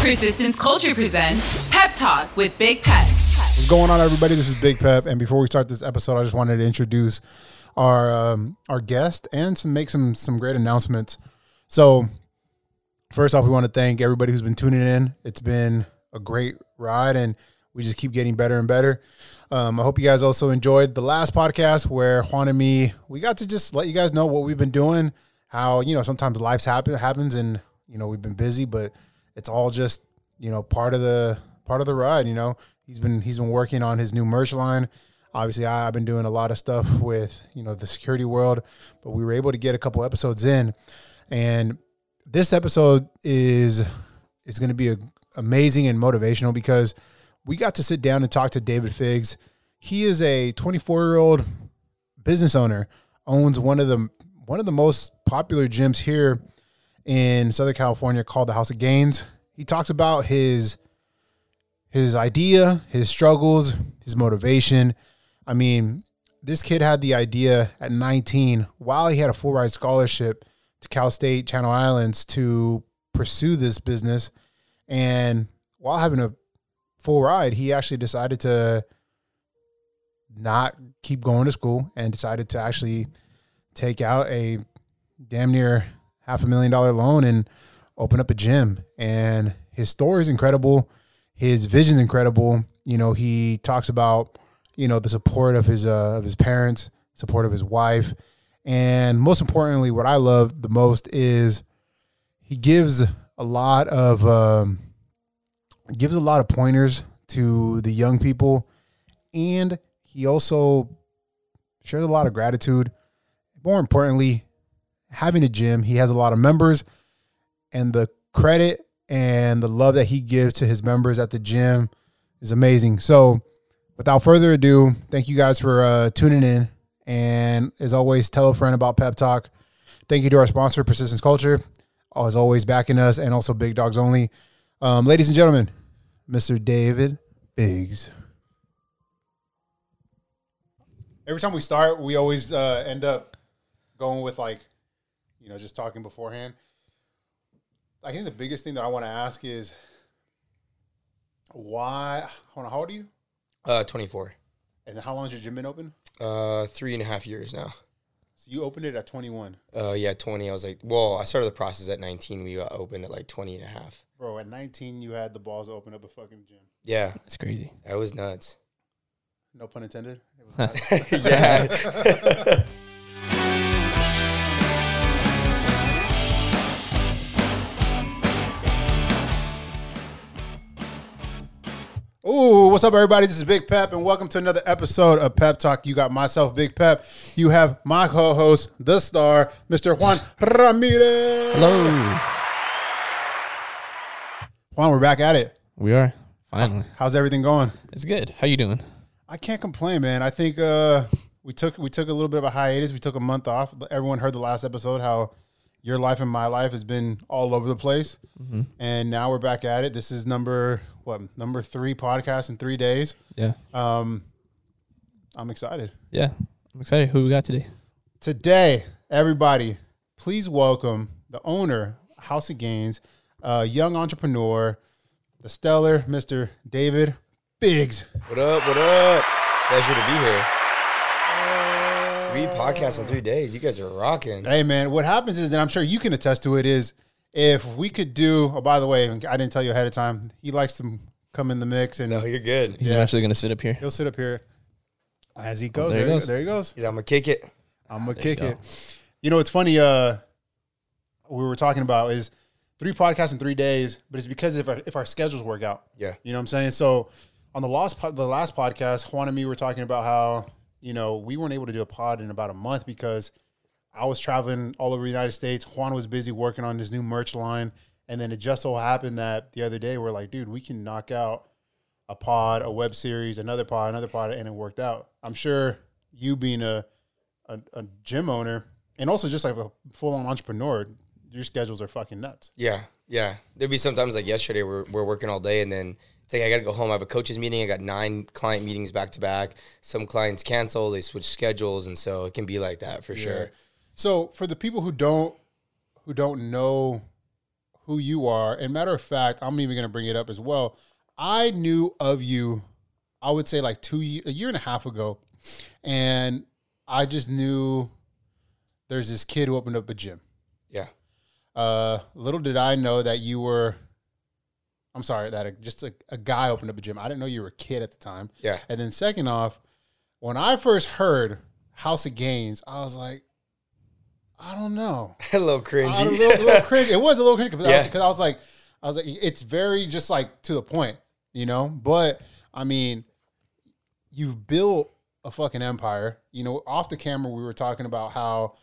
Persistence Culture presents Pep Talk with Big Pep. What's going on, everybody? This is Big Pep, and before we start this episode, I just wanted to introduce our um, our guest and some make some some great announcements. So, first off, we want to thank everybody who's been tuning in. It's been a great ride, and we just keep getting better and better. Um, I hope you guys also enjoyed the last podcast where Juan and me we got to just let you guys know what we've been doing. How you know sometimes life's happen happens, and you know we've been busy, but it's all just you know part of the part of the ride. You know he's been he's been working on his new merch line. Obviously, I, I've been doing a lot of stuff with you know the security world, but we were able to get a couple episodes in, and this episode is is going to be a, amazing and motivational because we got to sit down and talk to David Figgs. He is a 24 year old business owner, owns one of the one of the most popular gyms here in Southern California called the House of Gains. He talks about his his idea, his struggles, his motivation. I mean, this kid had the idea at 19 while he had a full ride scholarship to Cal State Channel Islands to pursue this business. And while having a full ride, he actually decided to not keep going to school and decided to actually take out a damn near half a million dollar loan and open up a gym. And his story is incredible. His vision's incredible. You know, he talks about, you know, the support of his uh, of his parents, support of his wife, and most importantly, what I love the most is he gives a lot of um, gives a lot of pointers to the young people, and he also shares a lot of gratitude. More importantly, having a gym, he has a lot of members, and the credit and the love that he gives to his members at the gym is amazing. So, without further ado, thank you guys for uh, tuning in. And as always, tell a friend about Pep Talk. Thank you to our sponsor, Persistence Culture, as always backing us, and also Big Dogs Only. Um, ladies and gentlemen, Mr. David Figgs. Every time we start, we always uh, end up going with like, you know, just talking beforehand. I think the biggest thing that I want to ask is why? Hold on, how old are you? Uh, 24. And how long has your gym been open? Uh, three and a half years now. So you opened it at 21. Uh, yeah, 20. I was like, well, I started the process at 19. We got open at like 20 and a half. Bro, at 19, you had the balls to open up a fucking gym. Yeah, That's crazy. that was nuts. No pun intended. It was nuts. yeah. Ooh, what's up, everybody? This is Big Pep, and welcome to another episode of Pep Talk. You got myself, Big Pep. You have my co-host, the star, Mr. Juan Ramirez. Hello. Juan, we're back at it. We are finally. How's everything going? It's good. How you doing? I can't complain, man. I think uh, we took we took a little bit of a hiatus. We took a month off. Everyone heard the last episode how your life and my life has been all over the place, and now we're back at it. This is number what number three podcast in three days. Yeah. Um, I'm excited. Yeah. I'm excited. Who we got today? Today, everybody, please welcome the owner, House of Gains, a young entrepreneur, the stellar Mr. David Figgs. what up? What up? Pleasure to be here. Three podcasts in three days. You guys are rocking. Hey man, what happens is, and I'm sure you can attest to it, is if we could do. Oh, by the way, I didn't tell you ahead of time. He likes to come in the mix, and No, you're good. He's Yeah. eventually gonna sit up here. he'll sit up here as he goes. there there, he he goes. there he goes. He's, I'm gonna kick it. I'm gonna There you kick go. it. You know, it's funny. Uh, we were talking about is three podcasts in three days, but it's because if our, if our schedules work out. Yeah. You know what I'm saying? So on the last po- the last podcast, Juan and me were talking about how you know we weren't able to do a pod in about a month because I was traveling all over the United States. Juan was busy working on his new merch line, and then it just so happened that the other day we're like, dude, we can knock out a pod, a web series, another pod, another pod, and it worked out. I'm sure you being a a, a gym owner and also just like a full on entrepreneur, your schedules are fucking nuts. Yeah, yeah. There'd be sometimes like yesterday we're, we're working all day and then it's like I gotta go home. I have a coaches meeting. I got nine client meetings back to back. Some clients cancel, they switch schedules, and so it can be like that for sure. So for the people who don't who don't know who you are. And matter of fact, I'm even going to bring it up as well. I knew of you, I would say like two, a year and a half ago, and I just knew there's this kid who opened up a gym. Yeah. Uh, little did I know that you were. I'm sorry that a, just a, a guy opened up a gym. I didn't know you were a kid at the time. Yeah. And then second off, when I first heard House of Gains, I was like, I don't know. Hello, I was a cringy. little, little cringe. It was a little cringe because Yeah. I was like, I was like, it's very just like to the point, you know. But I mean, you've built a fucking empire. You know, off the camera, we were talking about how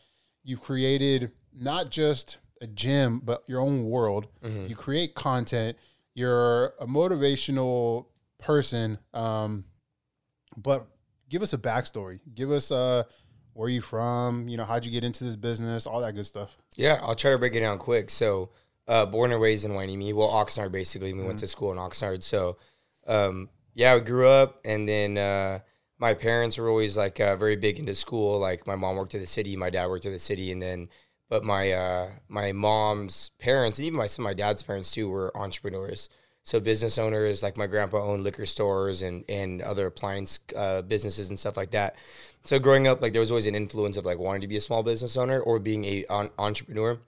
you've created not just a gym, but your own world. You create content. You're a motivational person. Um, but give us a backstory. Give us uh, where are you from. You know, how'd you get into this business? All that good stuff. Yeah, I'll try to break it down quick. So, uh, born and raised in Hueneme, well, Oxnard basically. We went to school in Oxnard. So, um, yeah, I grew up, and then uh, my parents were always like uh, very big into school. Like my mom worked at the city, my dad worked at the city, and then but my uh, my mom's parents and even my some of my dad's parents too were entrepreneurs. So business owners, like my grandpa owned liquor stores and and other appliance uh, businesses and stuff like that. So growing up, like there was always an influence of like wanting to be a small business owner or being a on, entrepreneur.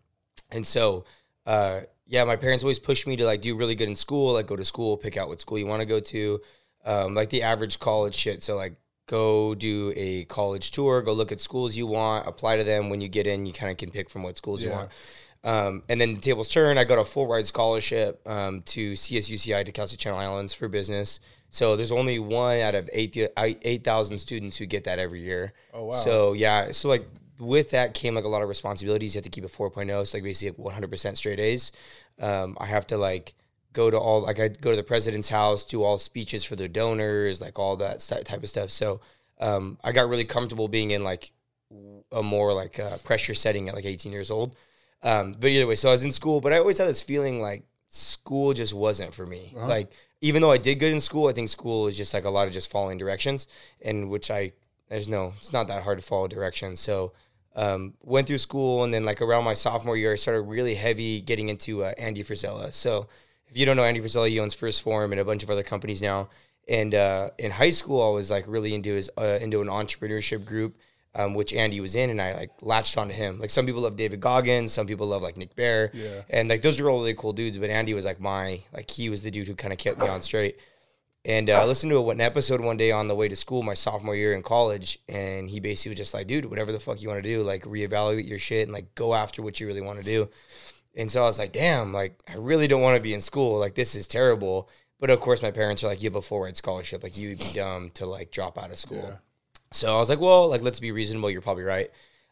And so, uh, yeah, my parents always pushed me to like do really good in school, like go to school, pick out what school you want to go to, um, like the average college shit. So like go do a college tour, go look at schools you want, apply to them. When you get in, you kind of can pick from what schools you want. Um, and then the tables turn. I got a full ride scholarship um, to CSUCI to Cal State Channel Islands for business. So there's only one out of eight eight thousand students who get that every year. Oh, wow. So yeah, so like with that came like a lot of responsibilities. You have to keep it 4.0, so like basically like 100% straight A's. Um, I have to like go to all like I go to the president's house, do all speeches for their donors, like all that type of stuff. So um, I got really comfortable being in like a more like uh, pressure setting at like 18 years old. Um, but either way, so I was in school, but I always had this feeling like school just wasn't for me. Like even though I did good in school, I think school is just like a lot of just following directions, and which I there's no it's not that hard to follow directions. So um, went through school, and then like around my sophomore year, I started really heavy getting into uh, Andy Frisella. So if you don't know Andy Frisella, he owns First Form and a bunch of other companies now. And uh, in high school, I was like really into his uh, into an entrepreneurship group, um, which Andy was in, and I like latched onto him. Like some people love David Goggins, some people love like Nick Bare, Yeah. and like those are all really cool dudes. But Andy was like my like he was the dude who kind of kept me on straight. And uh, I listened to an episode one day on the way to school, my sophomore year in college, and he basically was just like, "Dude, whatever the fuck you want to do, like reevaluate your shit and like go after what you really want to do." And so I was like, "Damn, like I really don't want to be in school. Like this is terrible." But of course, my parents are like, "You have a full ride scholarship. Like you would be dumb to like drop out of school." Yeah. So I was like, "Well, like let's be reasonable. You're probably right."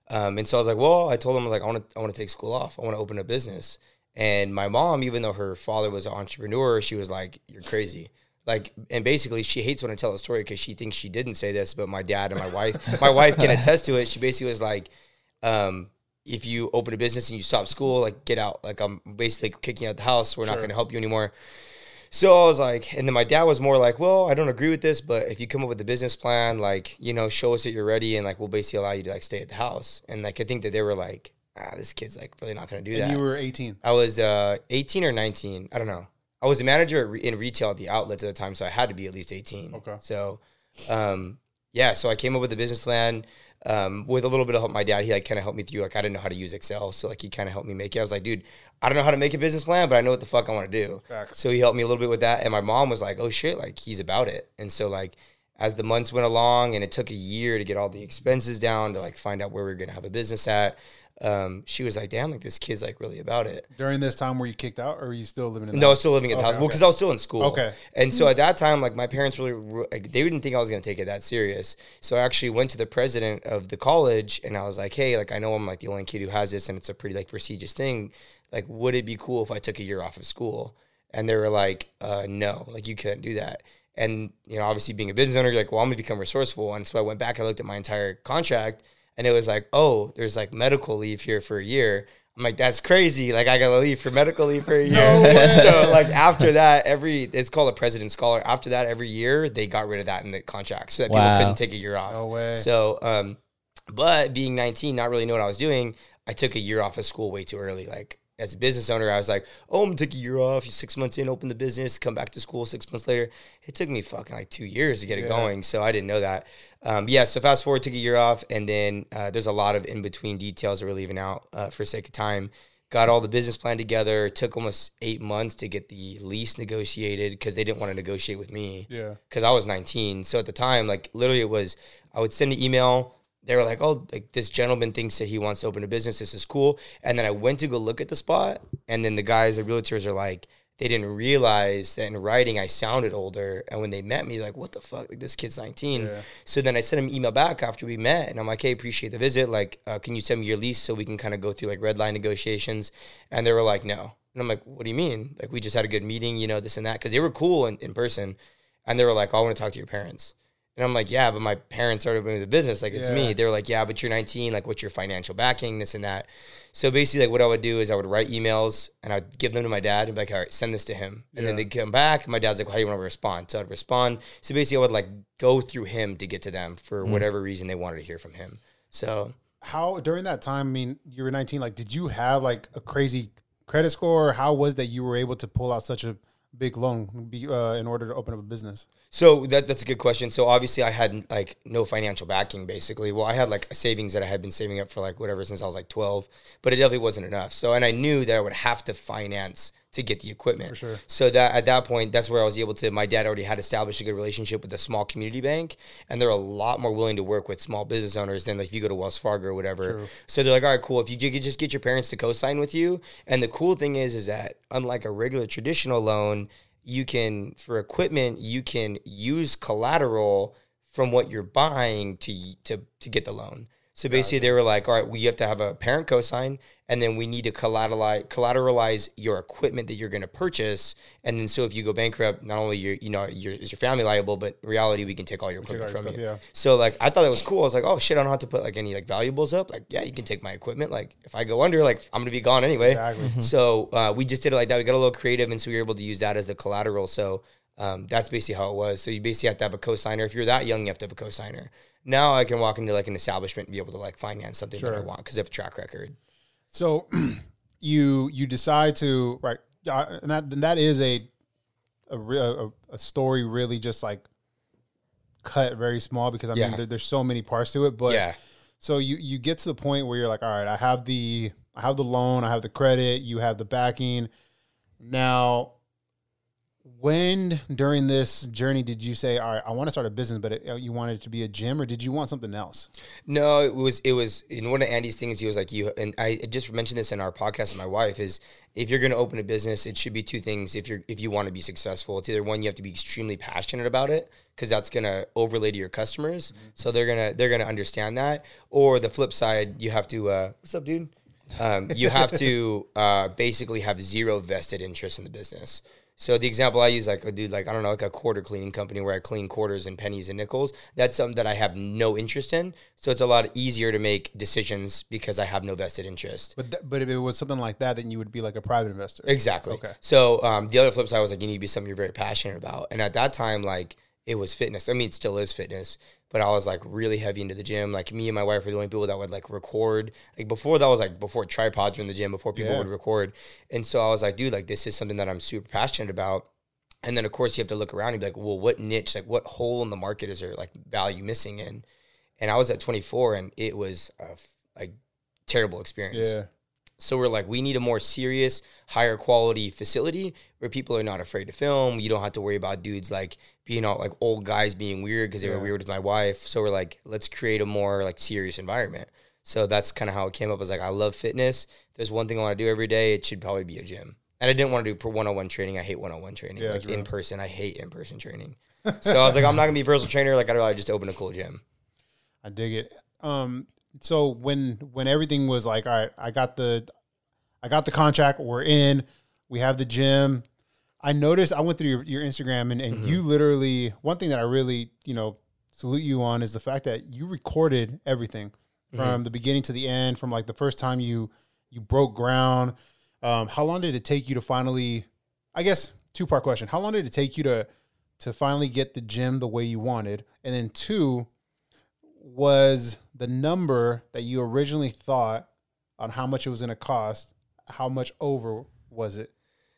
Um, and so I was like, "Well," I told him, "I was like, I want to, I want to take school off. I want to open a business." And my mom, even though her father was an entrepreneur, she was like, "You're crazy." Like, and basically, she hates when I tell a story because she thinks she didn't say this, but my dad and my wife, my wife can attest to it. She basically was like, um, "If you open a business and you stop school, like get out. Like I'm basically kicking out the house. We're not going to help you anymore." So I was like, and then my dad was more like, well, I don't agree with this, but if you come up with a business plan, like, you know, show us that you're ready and like we'll basically allow you to like stay at the house. And like I think that they were like, ah, this kid's like really not gonna do And that. you were 18. I was uh 18 or 19. I don't know. I was a manager re- in retail at the outlets at the time, so I had to be at least 18. Okay. So, um, yeah, so I came up with a business plan um, with a little bit of help. My dad, he like kind of helped me through. Like I didn't know how to use Excel, so like he kind of helped me make it. I was like, dude, I don't know how to make a business plan, but I know what the fuck I want to do. So he helped me a little bit with that, and my mom was like, oh shit, like he's about it. And so like as the months went along, and it took a year to get all the expenses down to like find out where we were gonna have a business at. Um, she was like, damn, like this kid's like really about it. During this time, were you kicked out, or were you still living in? The No, I was still living at the Okay, house. Well, okay. because I was still in school. Okay. And so at that time, like my parents really, like, they didn't think I was going to take it that serious. So I actually went to the president of the college and I was like, hey, like I know I'm like the only kid who has this and it's a pretty like prestigious thing. Like, would it be cool if I took a year off of school? And they were like, uh, no, like you couldn't do that. And you know, obviously being a business owner, you're like, well, I'm gonna become resourceful. And so I went back and looked at my entire contract, and it was like, oh, there's like medical leave here for a year. I'm like, that's crazy. Like I gotta leave for medical leave for a year. way. so like after that, every it's called a president scholar. After that, every year they got rid of that in the contract, so that Wow. people couldn't take a year off. No way. So, um, but being 19, not really know what I was doing, I took a year off of school way too early. Like as a business owner, I was like, oh, I'm gonna take a year off. Six months in, open the business, come back to school six months later. It took me fucking like two years to get it going, so I didn't know that. Um, yeah, so fast forward, took a year off, and then uh, there's a lot of in between details that we're leaving out uh, for sake of time. Got all the business plan together. It took almost eight months to get the lease negotiated because they didn't want to negotiate with me Yeah. because I was 19. So at the time, like literally, it was I would send an email. They were like, "Oh, like this gentleman thinks that he wants to open a business. This is cool." And then I went to go look at the spot, and then the guys, the realtors, are like, they didn't realize that in writing I sounded older. And when they met me, like, "What the fuck? Like this kid's 19." Yeah. So then I sent him an email back after we met, and I'm like, "Hey, appreciate the visit. Like, uh, can you send me your lease so we can kind of go through like red line negotiations?" And they were like, "No." And I'm like, "What do you mean? Like, we just had a good meeting, you know, this and that." Because they were cool in, in person, and they were like, oh, "I want to talk to your parents." And I'm like, "Yeah, but my parents started with the business. Like, it's Yeah. me." They were like, "Yeah, but you're 19. Like, what's your financial backing? This and that." So basically, like, what I would do is I would write emails and I'd give them to my dad and be like, "All right, send this to him." And then they'd come back. And my dad's like, "How do you want to respond?" So I'd respond. So basically, I would like go through him to get to them for mm. whatever reason they wanted to hear from him. So How during that time? I mean, you were 19. Like, did you have like a crazy credit score? How was that you were able to pull out such a big loan be, uh, in order to open up a business? So that that's a good question. So obviously I had like no financial backing basically. Well, I had like savings that I had been saving up for like whatever since I was like 12, but it definitely wasn't enough. So and I knew that I would have to finance to get the equipment. For sure. So that at that point, that's where I was able to my dad already had established a good relationship with a small community bank and they're a lot more willing to work with small business owners than like if you go to Wells Fargo or whatever. So they're like, "All right, cool. If you could just get your parents to co-sign with you." And the cool thing is is that unlike a regular traditional loan, you can for equipment you can use collateral from what you're buying to to to get the loan. So basically, they were like, "All right, we have to have a parent cosign, and then we need to collateralize collateralize your equipment that you're going to purchase, and then so if you go bankrupt, not only your you know your is your family liable, but in reality we can take all your equipment from stuff, you. yeah. So like I thought that was cool. I was like, "Oh shit, I don't have to put like any like valuables up. Like yeah, you can take my equipment. Like if I go under, like I'm gonna be gone anyway." Exactly. So uh, we just did it like that. We got a little creative, and so we were able to use that as the collateral. So um, that's basically how it was. So you basically have to have a cosigner. If you're that young, you have to have a cosigner. Now I can walk into like an establishment and be able to like finance something that I want because I have a track record. So you you decide to right, and that and that is a a, a a story really just like cut very small because I Yeah. mean there, there's so many parts to it, but yeah, so you you get to the point where you're like, all right, I have the I have the loan, I have the credit, you have the backing. Now, when during this journey did you say, all right, I want to start a business, but it, you wanted it to be a gym, or did you want something else? No, it was it was in one of Andy's things. He was like, "You," and I just mentioned this in our podcast with my wife. Is if you're going to open a business, it should be two things. If you're if you want to be successful, it's either one you have to be extremely passionate about it because that's going to overlay to your customers, so they're gonna they're gonna understand that. Or the flip side, you have to. Uh, What's up, dude? Um, you have to uh, basically have zero vested interest in the business. So the example I use, like a dude, like I don't know, like a quarter cleaning company where I clean quarters and pennies and nickels. That's something that I have no interest in. So it's a lot easier to make decisions because I have no vested interest. But th- but if it was something like that, then you would be like a private investor. Exactly. Okay. So um, the other flip side was like you need to be something you're very passionate about. And at that time, like it was fitness. I mean, it still is fitness, but I was like really heavy into the gym. Like me and my wife were the only people that would like record. Like before that was like before tripods were in the gym, before people Yeah. would record. And so I was like, dude, like this is something that I'm super passionate about. And then of course you have to look around and be like, well, what niche, like what hole in the market is there like value missing in? And I was at 24 and it was a like terrible experience. Yeah. So we're like, we need a more serious, higher quality facility where people are not afraid to film. You don't have to worry about dudes like being all like old guys being weird because they were weird with my wife. So we're like, let's create a more like serious environment. So that's kind of how it came up. I was like, I love fitness. If there's one thing I want to do every day, it should probably be a gym. And I didn't want to do one on one training. I hate one on one training. Yeah, like in person, I hate in person training. so I was like, I'm not gonna be a personal trainer. Like I'd rather just open a cool gym. I dig it. Um, so when when everything was like, all right, I got the, I got the contract. We're in. We have the gym. I noticed. I went through your, your Instagram and, and Mm-hmm. you literally one thing that I really you know salute you on is the fact that you recorded everything Mm-hmm. from the beginning to the end, from like the first time you you broke ground. Um, how long did it take you to finally? I guess two part question. How long did it take you to to finally get the gym the way you wanted? And then two, was the number that you originally thought on how much it was going to cost how much over was it?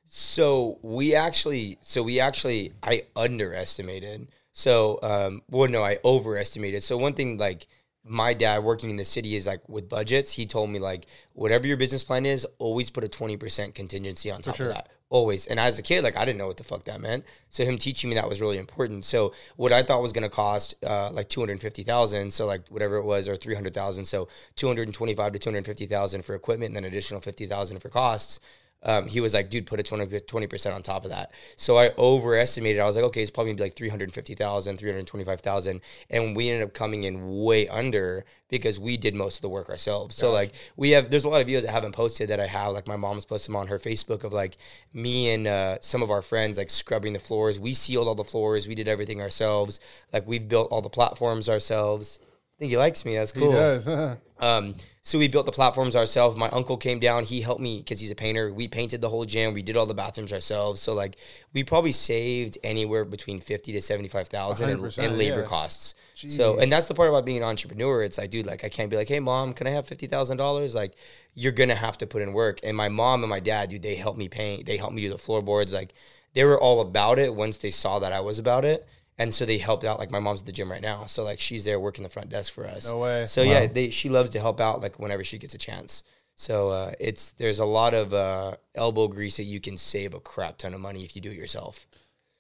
So we actually, so we actually, I underestimated. So, um, well, no, I overestimated. So one thing, like my dad working in the city is like with budgets. He told me like whatever your business plan is, always put a twenty percent contingency on top sure. of that. Always. And as a kid, like I didn't know what the fuck that meant. So him teaching me that was really important. So what I thought was going to cost uh, like two hundred fifty thousand, so like whatever it was, or three hundred thousand, so two hundred twenty five to two hundred fifty thousand for equipment, and then additional fifty thousand for costs um, he was like, dude, put a 20 percent on top of that. So I overestimated. I was like, okay, it's probably gonna be like 350,000, 325,000, and we ended up coming in way under because we did most of the work ourselves. So like we have, there's a lot of videos I haven't posted that I have. Like my mom's posted them on her Facebook of like me and uh, some of our friends like scrubbing the floors. We sealed all the floors. We did everything ourselves. Like we've built all the platforms ourselves. Think he likes me. That's cool. He does. Um, so we built the platforms ourselves. My uncle came down. He helped me because he's a painter. We painted the whole gym. We did all the bathrooms ourselves. So like we probably saved anywhere between fifty to seventy five thousand in, labor yeah. costs. So and that's the part about being an entrepreneur. It's like, dude, like I can't be like, hey mom, can I have fifty thousand dollars? Like you're gonna have to put in work. And my mom and my dad, dude, they helped me paint. They helped me do the floorboards. Like they were all about it once they saw that I was about it. And so they helped out. Like my mom's at the gym right now, so like she's there working the front desk for us. No way. So yeah, they, she loves to help out like whenever she gets a chance. So uh, it's there's a lot of uh, elbow grease that you can save a crap ton of money if you do it yourself.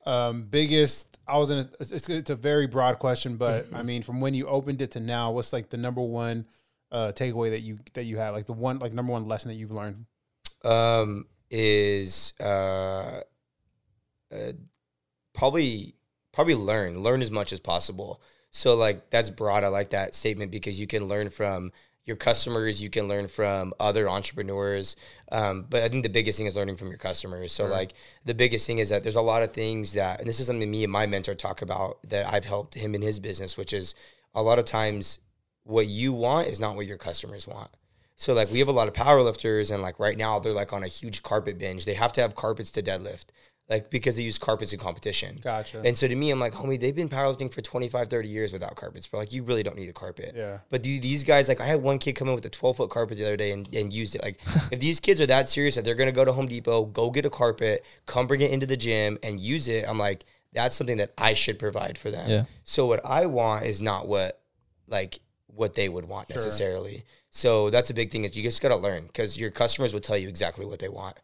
Um, biggest. I was in. A, it's, it's a very broad question, but I mean, from when you opened it to now, what's like the number one uh, takeaway that you that you had? Like the one, like number one lesson that you've learned. Um, is uh, uh, probably probably learn learn as much as possible. So like that's broad. I like that statement because you can learn from your customers, you can learn from other entrepreneurs. Um, but I think the biggest thing is learning from your customers. So like the biggest thing is that there's a lot of things that, and this is something me and my mentor talk about that I've helped him in his business, which is a lot of times what you want is not what your customers want. So like we have a lot of power lifters and like right now they're like on a huge carpet binge. They have to have carpets to deadlift. Like because they use carpets in competition. Gotcha. And so to me, I'm like, homie, they've been powerlifting for 25, 30 years without carpets. But like, you really don't need a carpet. Yeah. But do these guys, like, I had one kid come in with a 12 foot carpet the other day and, and used it. Like, if these kids are that serious that they're going to go to Home Depot, go get a carpet, come bring it into the gym and use it, I'm like, that's something that I should provide for them. Yeah. So what I want is not what, like, what they would want necessarily. So that's a big thing is you just got to learn because your customers will tell you exactly what they want.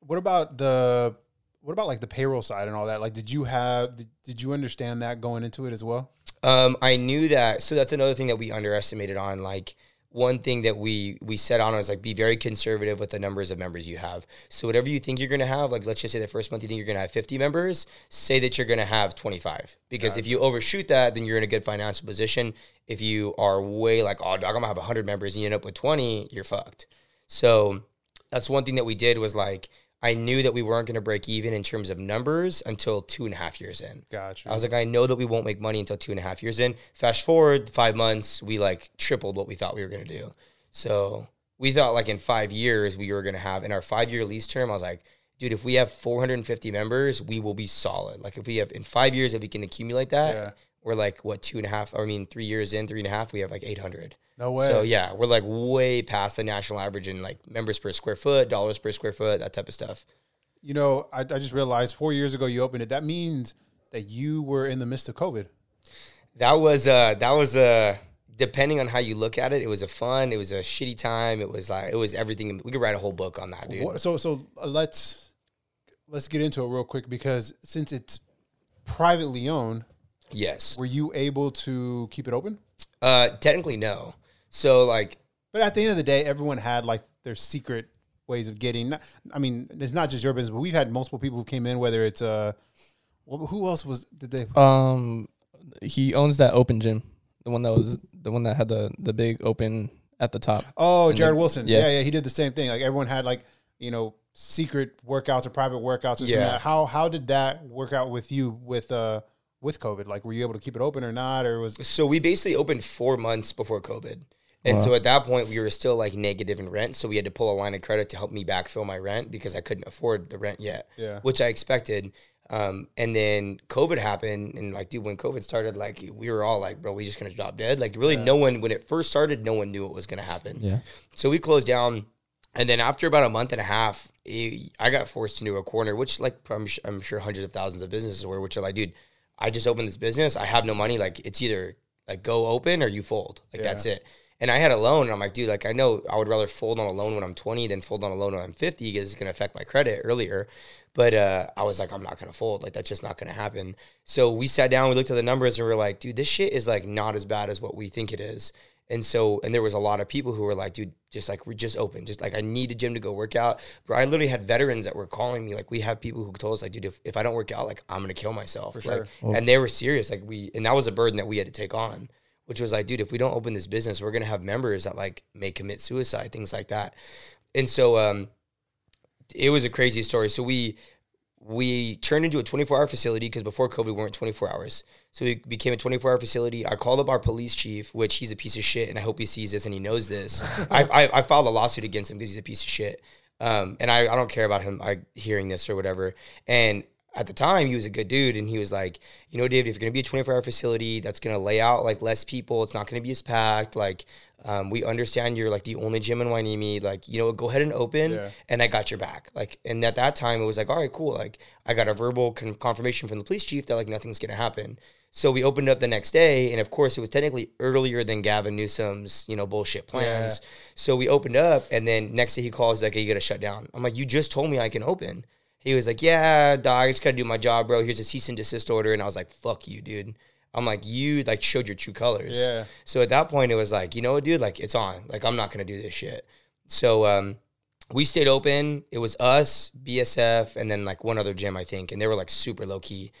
What about the what about like the payroll side and all that? Like, did you have did, did you understand that going into it as well? Um, I knew that. So that's another thing that we underestimated on. Like one thing that we we set on was like be very conservative with the numbers of members you have. So whatever you think you're going to have, like let's just say the first month you think you're going to have 50 members, say that you're going to have 25. Because if you overshoot that, then you're in a good financial position. If you are way like, oh, dog, I'm gonna have 100 members and you end up with 20, you're fucked. So that's one thing that we did was like I knew that we weren't going to break even in terms of numbers until two and a half years in. Gotcha. I was like, I know that we won't make money until two and a half years in. Fast forward five months, we like tripled what we thought we were going to do. So we thought like in five years we were going to have in our five year lease term. I was like, dude, if we have 450 members, we will be solid. Like if we have in five years, if we can accumulate that, Yeah. we're like what two and a half? I mean, three years in, three and a half, we have like 800. No way. So yeah, we're like way past the national average in like members per square foot, dollars per square foot, that type of stuff. You know, I, I just realized four years ago you opened it. That means that you were in the midst of COVID. That was uh that was uh depending on how you look at it, it was a fun, it was a shitty time, it was like it was everything. We could write a whole book on that, dude. So so uh, let's let's get into it real quick because since it's privately owned, Yes. were you able to keep it open? Uh technically no. So like But at the end of the day, everyone had like their secret ways of getting. I mean, it's not just your business, but we've had multiple people who came in. Whether it's uh, who else was did they? Um, he owns that open gym, the one that was the one that had the the big open at the top. Oh, And Jared then- Wilson. Yeah. yeah. yeah, He did the same thing. Like everyone had like you know secret workouts or private workouts or something. Yeah. How how did that work out with you with uh with COVID? Like, were you able to keep it open or not? Or was so we basically opened four months before COVID. And Wow. so at that point we were still like negative in rent. So we had to pull a line of credit to help me backfill my rent because I couldn't afford the rent yet. Yeah. Which I expected. Um, and then COVID happened and like dude, when COVID started, like we were all like, bro, we just gonna drop dead. Like really no one when it first started, no one knew what was gonna happen. Yeah. So we closed down And then after about a month and a half, eh, I got forced into a corner, which like I'm, I'm sure hundreds of thousands of businesses were, which are like, dude, I just opened this business. I have no money. Like it's either like go open or you fold. Like that's it. And I had a loan, and I'm like, dude, like I know I would rather fold on a loan when I'm 20 than fold on a loan when I'm 50 because it's gonna affect my credit earlier. But uh, I was like, I'm not gonna fold. Like that's just not gonna happen. So we sat down, we looked at the numbers, and we are like, dude, this shit is like not as bad as what we think it is. And so, and there was a lot of people who were like, dude, just like, we're just open. Just like, I need a gym to go work out. Bro, I literally had veterans that were calling me. Like, we have people who told us, like, dude, if, if I don't work out, like, I'm going to kill myself. For like, and they were serious. Like, we, and that was a burden that we had to take on, which was like, dude, if we don't open this business, we're going to have members that like may commit suicide, things like that. And so, um, it was a crazy story. So we, we turned into a 24 hour facility because before COVID, we weren't 24 hours. So we became a 24 hour facility. I called up our police chief, which he's a piece of shit, and I hope he sees this and he knows this. I, I, I filed a lawsuit against him because he's a piece of shit. Um, and I, I don't care about him like hearing this or whatever. And at the time, he was a good dude, and he was like, you know, David, if you're gonna be a 24 hour facility, that's gonna lay out like less people. It's not gonna be as packed. Like, um, we understand you're like the only gym in Hueneme. Like, you know, go ahead and open, Yeah. and I got your back. Like, and at that time, it was like, all right, cool. Like, I got a verbal con- confirmation from the police chief that like nothing's gonna happen. So we opened up the next day, and of course, it was technically earlier than Gavin Newsom's, you know, bullshit plans. So we opened up, and then next day he calls like, hey, "You got to shut down." I'm like, "You just told me I can open." He was like, "Yeah, dog, I just gotta do my job, bro. Here's a cease and desist order." And I was like, "Fuck you, dude." I'm like, "You like showed your true colors." Yeah. So at that point, it was like, you know what, dude? Like, it's on. Like, I'm not gonna do this shit. So um, we stayed open. It was us, BSF, and then like one other gym, I think, and they were like super low key.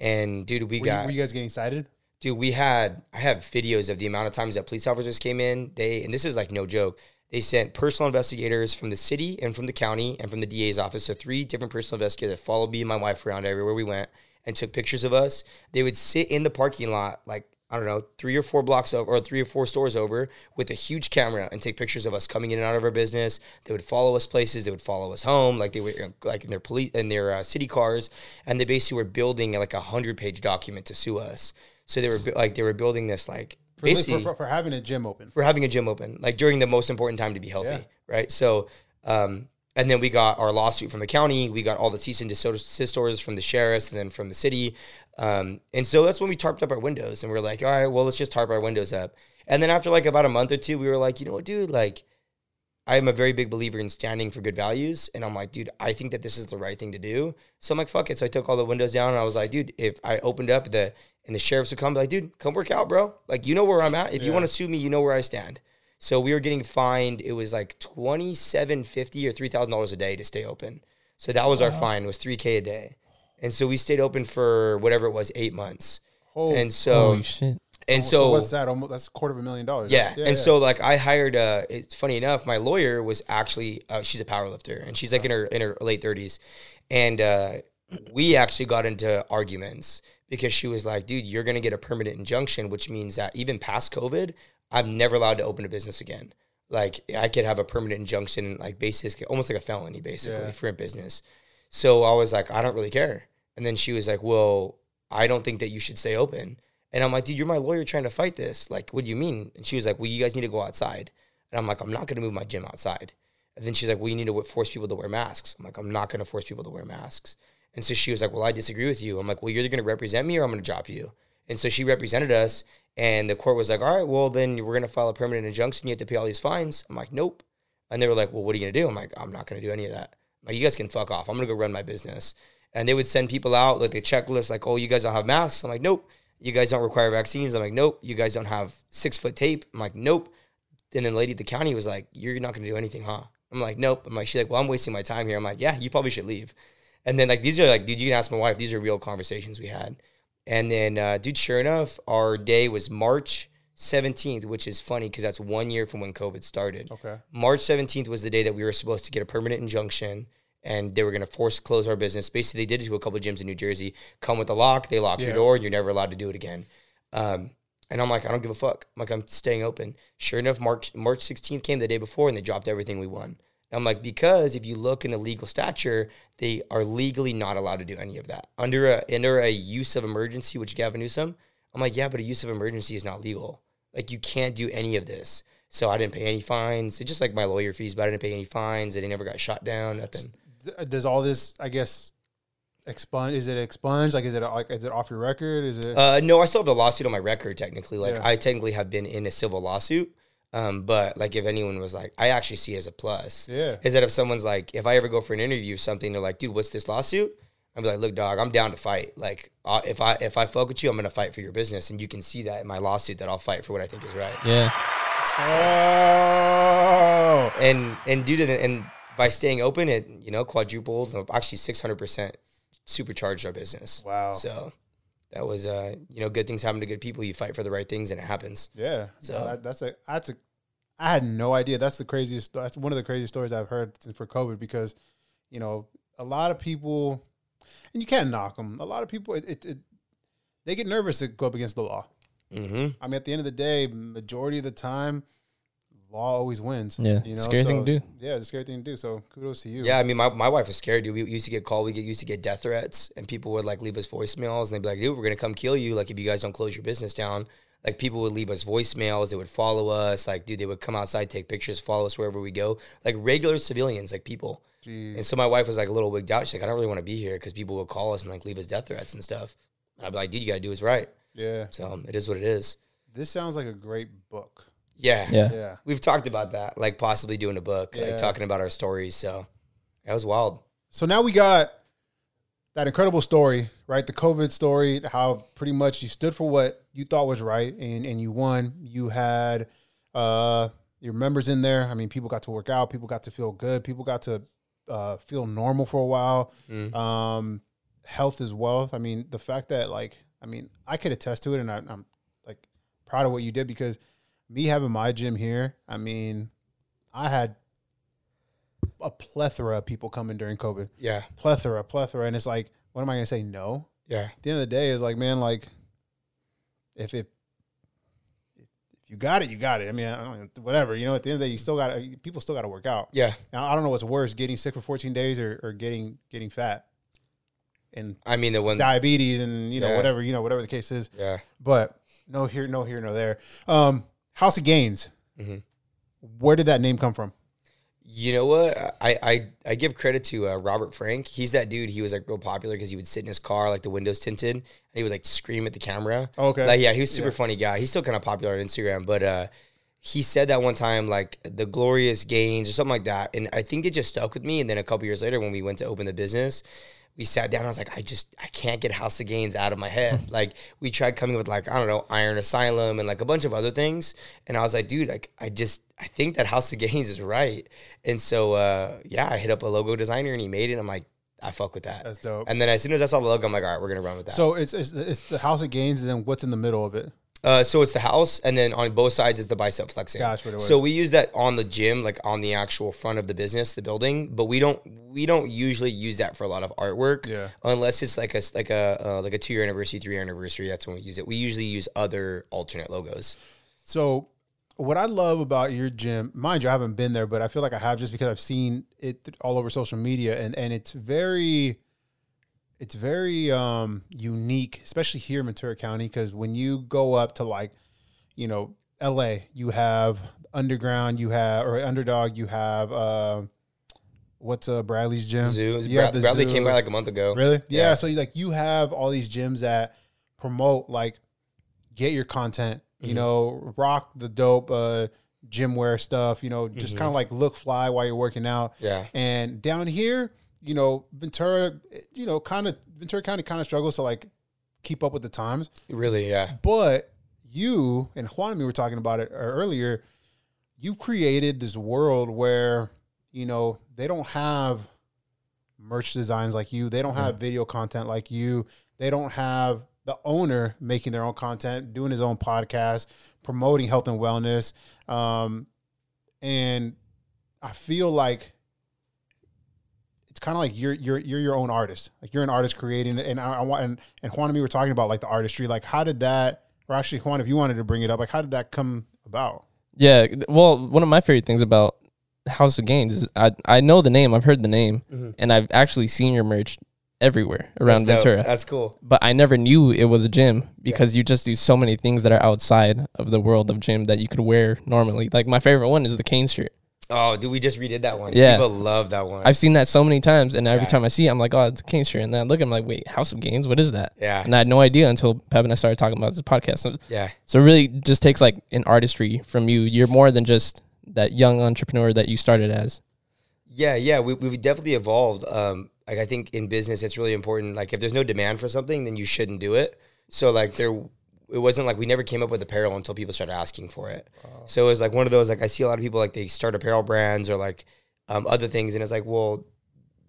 And dude, we Were, you, got were you guys getting excited? dude we had i have videos of the amount of times that police officers came in they and this is like no joke they sent personal investigators from the city and from the county and from the da's office so three different personal investigators that followed me and my wife around everywhere we went and took pictures of us they would sit in the parking lot like I don't know, three or four blocks over, or three or four stores over, with a huge camera and take pictures of us coming in and out of our business. They would follow us places. They would follow us home, like they were like in their police in their uh, city cars, and they basically were building like a hundred page document to sue us. So they were like they were building this like For, basically for, for, for having a gym open. for having a gym open, like during the most important time to be healthy, Yeah. right? So, um, and then we got our lawsuit from the county. We got all the cease and desist orders from the sheriffs and then from the city. Um, and so that's when we tarped up our windows and we are like, all right, well, let's just tarp our windows up. And then after like about a month or two, we were like, you know what, dude, like, I'm a very big believer in standing for good values. And I'm like, dude, I think that this is the right thing to do. So I'm like, fuck it. So I took all the windows down and I was like, dude, if I opened up the and the sheriffs would come, be like, dude, come work out, bro. Like, you know where I'm at. If you want to sue me, you know where I stand. So we were getting fined. It was like twenty seven fifty or three thousand dollars a day to stay open. So that was our fine. It was three k a day, and so we stayed open for whatever it was, eight months. Oh, and so Holy shit. and so, so, what's that? Almost that's a quarter of a million dollars. yeah. and so like I hired uh it's funny enough, my lawyer was actually uh, she's a power lifter and she's like in her in her late 30s. And uh we actually got into arguments because she was like, dude, you're gonna get a permanent injunction, which means that even past COVID, I'm never allowed to open a business again. Like I could have a permanent injunction, like basically almost like a felony, basically Yeah. for a business. So I was like, I don't really care. And then she was like, Well, I don't think that you should stay open. And I'm like, dude, you're my lawyer trying to fight this. Like, what do you mean? And she was like, well, you guys need to go outside. And I'm like, I'm not going to move my gym outside. And then she's like, well, you need to force people to wear masks. I'm like, I'm not going to force people to wear masks. And so she was like, well, I disagree with you. I'm like, well, you're either going to represent me or I'm going to drop you. And so she represented us. And the court was like, all right, well, then we're going to file a permanent injunction. You have to pay all these fines. I'm like, nope. And they were like, well, what are you going to do? I'm like, I'm not going to do any of that. I'm like, you guys can fuck off. I'm going to go run my business. And they would send people out, like the checklist, like, oh, you guys don't have masks. I'm like, nope. You guys don't require vaccines. I'm like, nope. You guys don't have six foot tape. I'm like, nope. And then the lady at the county was like, you're not going to do anything, huh? I'm like, nope. I'm like, she's like, well, I'm wasting my time here. I'm like, yeah, you probably should leave. And then like these are like, dude, you can ask my wife. These are real conversations we had. And then, uh, dude, sure enough, our day was March 17th, which is funny because that's one year from when COVID started. okay. March 17th was the day that we were supposed to get a permanent injunction and they were going to force close our business. Basically, they did it to a couple of gyms in New Jersey. Come with a lock, they lock Yeah. your door, and you're never allowed to do it again. Um, and I'm like, I don't give a fuck. I'm like, I'm staying open. Sure enough, March March 16th came the day before, and they dropped everything we won. And I'm like, because if you look in the legal stature, they are legally not allowed to do any of that under a under a use of emergency, which Gavin Newsom. I'm like, yeah, but a use of emergency is not legal. Like you can't do any of this. So I didn't pay any fines. It's just like my lawyer fees, but I didn't pay any fines. It never got shot down. Nothing. Does all this, I guess, expunge? Is it expunged? Like, is it like, is it off your record? Is it? Uh, no, I still have the lawsuit on my record. Technically, like Yeah. I technically have been in a civil lawsuit. Um, but like if anyone was like, I actually see it as a plus. Yeah. Is that if someone's like, if I ever go for an interview or something, they're like, dude, what's this lawsuit? I'd be like, look, dog, I'm down to fight. Like, uh, if I if I fuck with you, I'm gonna fight for your business, and you can see that in my lawsuit that I'll fight for what I think is right. Yeah. oh, And and due to the, and by staying open, it you know quadrupled, actually 600 percent supercharged our business. Wow. So that was uh you know good things happen to good people. You fight for the right things, and it happens. yeah. So- So that, that's a that's a. I had no idea. That's the craziest. That's one of the craziest stories I've heard for COVID because, you know, a lot of people, and you can't knock them. A lot of people, it, it, it they get nervous to go up against the law. hmm I mean, at the end of the day, majority of the time, law always wins. Yeah, you know, scary thing to do. Yeah, it's a scary thing to do. So kudos to you. Yeah, I mean, my, my wife was scared, dude. We used to get called. We get used to get death threats, and people would like leave us voicemails, and they'd be like, "Dude, we're gonna come kill you. Like, if you guys don't close your business down." Like, people would leave us voicemails. They would follow us. Like, dude, they would come outside, take pictures, follow us wherever we go. Like regular civilians, like people. Jeez. And so my wife was like a little wigged out. She's like, "I don't really want to be here because people would call us and like leave us death threats and stuff." And I'd be like, "Dude, you gotta do what's right." yeah. So um, it is what it is. This sounds like a great book. Yeah, Yeah. Yeah. We've talked about that, like possibly doing a book, Yeah. like talking about our stories. So that was wild. So now we got that incredible story, right? The COVID story, how pretty much you stood for what you thought was right and, and you won. You had uh, your members in there. I mean, people got to work out, people got to feel good, people got to uh, feel normal for a while. Mm. Um, health is wealth. I mean, the fact that, like, I mean, I could attest to it and I, I'm like proud of what you did because me having my gym here, I mean, I had a plethora of people coming during COVID Yeah, plethora, plethora, and it's like, what am I going to say? No. yeah. At the end of the day, is like, man, like, if it, if you got it, you got it. I mean, I don't, whatever. You know, at the end of the day, you still got people still got to work out. Yeah. Now, I don't know what's worse, getting sick for 14 days or, or getting getting fat and I mean, the one. diabetes and you know Yeah. whatever you know whatever the case is. Yeah. But no here, no here, no there. Um, House of Gains. Mhm. Where did that name come from? You know what? I I, I give credit to uh, Robert Frank. He's that dude. He was like real popular because he would sit in his car, like the windows tinted, and he would like scream at the camera. Okay. Like yeah, he was a super Yeah. funny guy. He's still kind of popular on Instagram, but uh, he said that one time like the glorious gains or something like that, and I think it just stuck with me. And then a couple years later, when we went to open the business. We sat down. I was like, I just, I can't get House of Gains out of my head. like, we tried coming with like, I don't know, Iron Asylum and like a bunch of other things. And I was like, dude, like, I just, I think that House of Gains is right. And so, uh, yeah, I hit up a logo designer and he made it. I'm like, I fuck with that. That's dope. And then as soon as I saw the logo, I'm like, all right, we're gonna run with that. So it's, it's it's the House of Gains, and then what's in the middle of it? Uh, so it's the house, and then on both sides is the bicep flexing. Gosh, what it So we use that on the gym, like on the actual front of the business, the building. But we don't we don't usually use that for a lot of artwork. Yeah. Unless it's like a like a uh, like a two year anniversary, three year anniversary. That's when we use it. We usually use other alternate logos. So, what I love about your gym, mind you, I haven't been there, but I feel like I have just because I've seen it all over social media, and and it's very, it's very um, unique, especially here in Ventura County, because when you go up to like, you know, L.A., you have underground, you have or underdog, you have uh, what's uh Bradley's gym? Zoo. You Brad, the Bradley zoo. came by like a month ago. Really? Yeah. Yeah. So you like you have all these gyms that promote like get your content, you Mhm. know, rock the dope uh gym wear stuff, you know, just Mhm. kind of like look fly while you're working out. Yeah. And down here, you know, Ventura, you know, kind of Ventura County kind of struggles to like keep up with the times. Really. Yeah. But you and Juan and me were talking about it uh, earlier. You created this world where, you know, they don't have merch designs like you. They don't have video content like you. They don't have the owner making their own content, doing his own podcast, promoting health and wellness. Um, and I feel like kind of like you're you're you're your own artist. Like you're an artist creating. And I, I want and, and Juan and me were talking about like the artistry. Like how did that or actually Juan, if you wanted to bring it up, like how did that come about? Yeah. Well, one of my favorite things about House of Gains is I I know the name. I've heard the name, Mhm. and I've actually seen your merch. everywhere around That's. Ventura. That's cool. but I never knew it was a gym because you just do so many things that are outside of the world of gym that you could wear normally. Like my favorite one is the cane shirt. Oh, dude, we just redid that one. Yeah. People love that one. I've seen that so many times, and every Yeah. time I see it, I'm like, oh, it's cane shirt. And then I look, I'm like, wait, House of Gains, what is that? Yeah. And I had no idea until Pep and I started talking about this podcast. So, yeah. so it really just takes like an artistry from you. You're more than just that young entrepreneur that you started as. Yeah, yeah, we, we've definitely evolved. Um, like I think in business, it's really important. Like if there's no demand for something, then you shouldn't do it. So like there, it wasn't like we never came up with apparel until people started asking for it. So it was like one of those like I see a lot of people like they start apparel brands or like um, other things, and it's like well,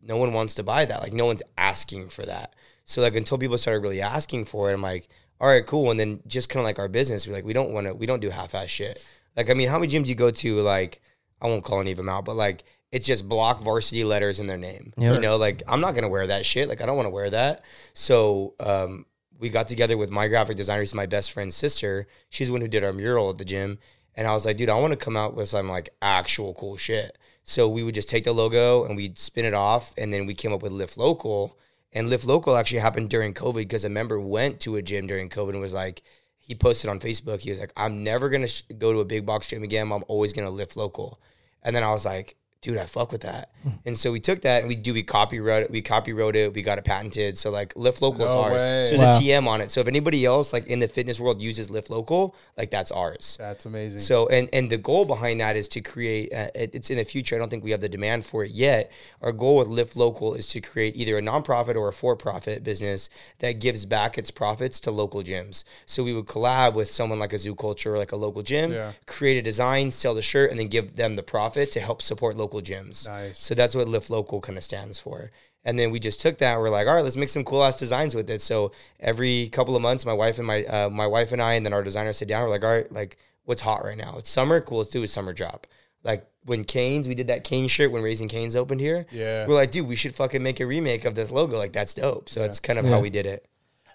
no one wants to buy that. Like no one's asking for that. So like until people started really asking for it, I'm like, all right, cool. And then just kind of like our business, we're like, we don't want to, we don't do half-ass shit. Like I mean, how many gyms do you go to? Like I won't call any of them out, but like it's just block varsity letters in their name. Yeah. You know, like I'm not gonna wear that shit. Like I don't want to wear that. So um, we got together with my graphic designer, who's my best friend's sister. She's the one who did our mural at the gym. And I was like, dude, I want to come out with some like actual cool shit. So we would just take the logo and we'd spin it off, and then we came up with Lift Local. And Lift Local actually happened during COVID because a member went to a gym during COVID and was like, he posted on Facebook, he was like, I'm never gonna sh- go to a big box gym again. I'm always gonna lift local. And then I was like, dude, I fuck with that. and so we took that and we do we copyright it, we copywrote it, we got it patented. So like Lift Local is No ours. way. So there's Wow. a TM on it. So if anybody else like in the fitness world uses Lift Local, like that's ours. That's amazing. So and and the goal behind that is to create. Uh, it- it's in the future. I don't think we have the demand for it yet. Our goal with Lift Local is to create either a nonprofit or a for-profit business that gives back its profits to local gyms. So we would collab with someone like a Zoo Culture or like a local gym, Yeah. create a design, sell the shirt, and then give them the profit to help support local gyms. Nice. So that's what Lift Local kind of stands for. And then we just took that. We're like, all right, let's make some cool ass designs with it. So every couple of months, my wife and my uh, my wife and I, and then our designer sit down. We're like, all right, like what's hot right now? It's summer. Cool. Let's do a summer drop. Like when Canes, we did that Cane shirt when Raising Canes opened here. Yeah. We're like, dude, we should fucking make a remake of this logo. Like that's dope. So it's kind of Yeah. how we did it.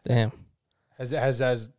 Damn. has has has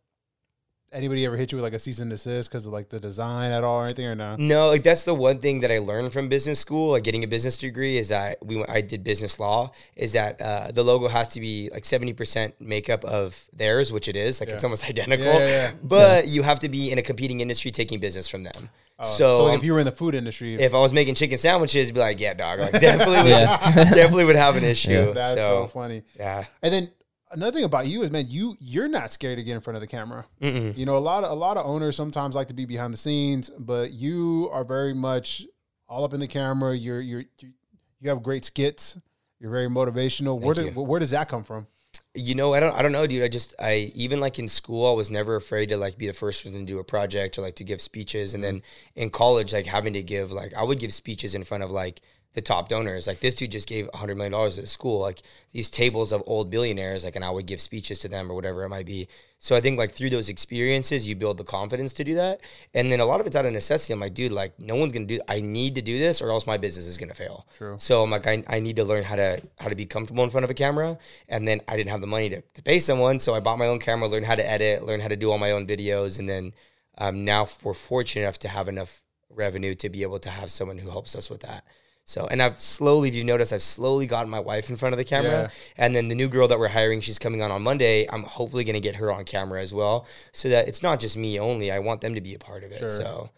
anybody ever hit you with like a cease and desist because of like the design at all or anything or no? No, like that's the one thing that I learned from business school, like getting a business degree, is that we I did business law. Is that uh, the logo has to be like seventy percent makeup of theirs, which it is, like it's almost identical. Yeah, yeah, yeah. But you have to be in a competing industry taking business from them. Uh, so like um, if you were in the food industry, if I was making chicken sandwiches, it'd be like, yeah, dog, like definitely, would, Yeah. definitely would have an issue. that's so, so funny. yeah, And then another thing about you is, man, you you're not scared to get in front of the camera. Mm-mm. You know, a lot of a lot of owners sometimes like to be behind the scenes, but you are very much all up in the camera. You're you're you, you have great skits. You're very motivational. where Thank did, where does that come from? You know, I don't, I don't know, dude. I just, I even like in school, I was never afraid to like be the first one to do a project or like to give speeches. And mm-hmm. then in college, like having to give, like I would give speeches in front of like the top donors. Like this dude just gave a hundred million dollars to the school. Like these tables of old billionaires, like, and I would give speeches to them or whatever it might be. So I think like through those experiences, you build the confidence to do that. And then a lot of it's out of necessity. I'm like, dude, like no one's gonna do. I need to do this, or else my business is gonna fail. True. So I'm like, I, I need to learn how to how to be comfortable in front of a camera. And then I didn't have the money to, to pay someone, so I bought my own camera, learned how to edit, learned how to do all my own videos, and then um, now we're fortunate enough to have enough revenue to be able to have someone who helps us with that. So, and I've slowly, if you notice, I've slowly gotten my wife in front of the camera. Yeah. And then the new girl that we're hiring, she's coming on on Monday. I'm hopefully going to get her on camera as well, so that it's not just me only. I want them to be a part of it. Sure. So,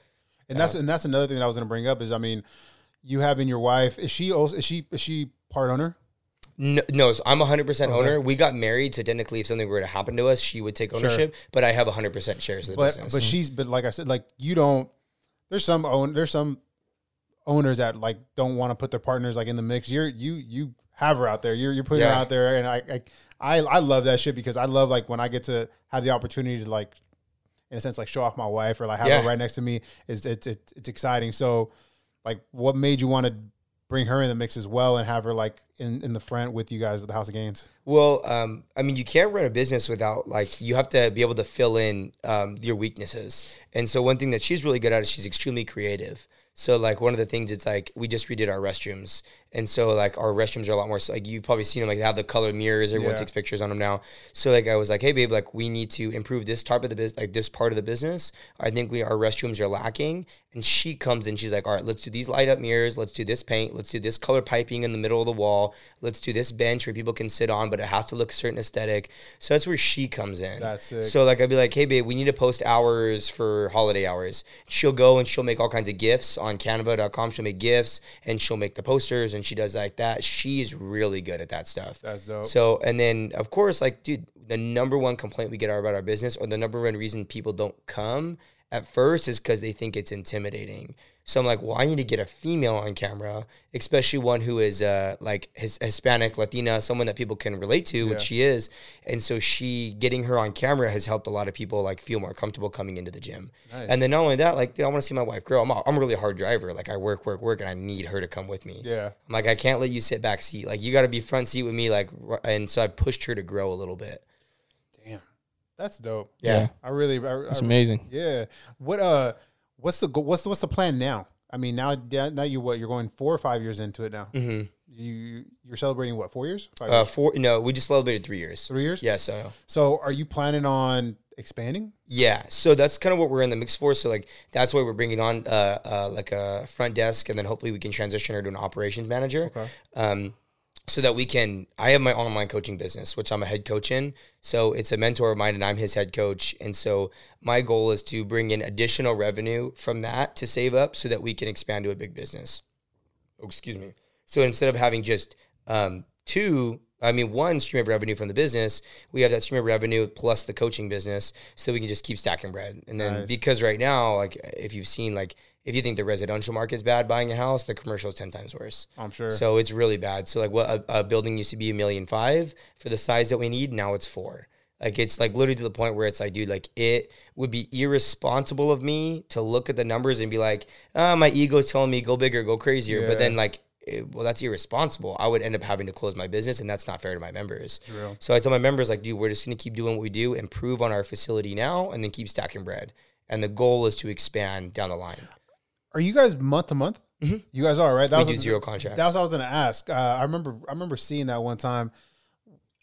And that's and that's another thing that I was going to bring up is I mean, you having your wife is she also is she is she part owner? No, no so I'm 100% owner. We got married, so technically, if something were to happen to us, she would take ownership. But I have 100% shares of the But business. but she's but like I said, like you don't. There's some own there's some owners that like don't want to put their partners like in the mix. You're you you have her out there. You're you're putting her out there, and I, I I I love that shit because I love like when I get to have the opportunity to like, in a sense, like show off my wife or like have Yeah. her right next to me. Is it's it's it's exciting. So, like, what made you want to bring her in the mix as well and have her like in in the front with you guys with the House of Gains? Well, um, I mean, you can't run a business without like you have to be able to fill in um, your weaknesses. And so one thing that she's really good at is she's extremely creative. So like one of the things it's like we just redid our restrooms, And so like our restrooms are a lot more like you've probably seen them like they have the color mirrors. Everyone Yeah. takes pictures on them now. So like I was like, hey babe, like we need to improve this type of the business, like this part of the business. I think we our restrooms are lacking. And she comes in, she's like, all right, let's do these light up mirrors. Let's do this paint. Let's do this color piping in the middle of the wall. Let's do this bench where people can sit on, but it has to look a certain aesthetic. So that's where she comes in. That's sick. So like I'd be like, hey babe, we need to post hours for holiday hours. She'll go and she'll make all kinds of gifts on Canva.com. She'll make gifts and she'll make the posters and she does like that. She is really good at that stuff. That's dope. So and then of course, like, dude, the number one complaint we get about our business, or the number one reason people don't come at first, is because they think it's intimidating. So I'm like, well, I need to get a female on camera, especially one who is uh, like his, Hispanic, Latina, someone that people can relate to, Yeah. which she is. And so she getting her on camera has helped a lot of people like feel more comfortable coming into the gym. Nice. And then not only that, like, dude, I want to see my wife grow. I'm a, I'm a really hard driver. Like I work, work, work, and I need her to come with me. yeah. I'm like, I can't let you sit back seat. Like, you got to be front seat with me. Like, and so I pushed her to grow a little bit. That's dope. Yeah. I really I, It's amazing. Yeah. What uh what's the what's the, what's the plan now? I mean now now you what you're going 4 or 5 years into it now. hmm You you're celebrating what? 4 years? 5 Uh, years? four. No, we just celebrated three years. 3 years? Yeah. So So are you planning on expanding? yeah. So that's kind of what we're in the mix for. So like that's why we're bringing on uh, uh like a front desk, and then hopefully we can transition her to an operations manager. Okay. um, so that we can. I have my online coaching business, which I'm a head coach in. So it's a mentor of mine, and I'm his head coach. And so my goal is to bring in additional revenue from that to save up, so that we can expand to a big business. Oh, excuse me. So instead of having just um, two, I mean one stream of revenue from the business, we have that stream of revenue plus the coaching business, so we can just keep stacking bread. And then Nice. because right now, like if you've seen, like if you think the residential market's bad buying a house, the commercial is ten times worse. I'm sure. So it's really bad. So like what a, a building used to be a million five for the size that we need, now it's four. Like it's like literally to the point where it's like, dude, like it would be irresponsible of me to look at the numbers and be like, ah, my ego's telling me go bigger, go crazier. Yeah. But then like, it- well, that's irresponsible. I would end up having to close my business, and that's not fair to my members. Real. So I tell my members like, dude, we're just gonna keep doing what we do, improve on our facility now, and then keep stacking bread. And the goal is to expand down the line. Are you guys month to month? You guys are, right? That We was do zero contracts. That's what I was going to ask. Uh, I remember I remember seeing that one time.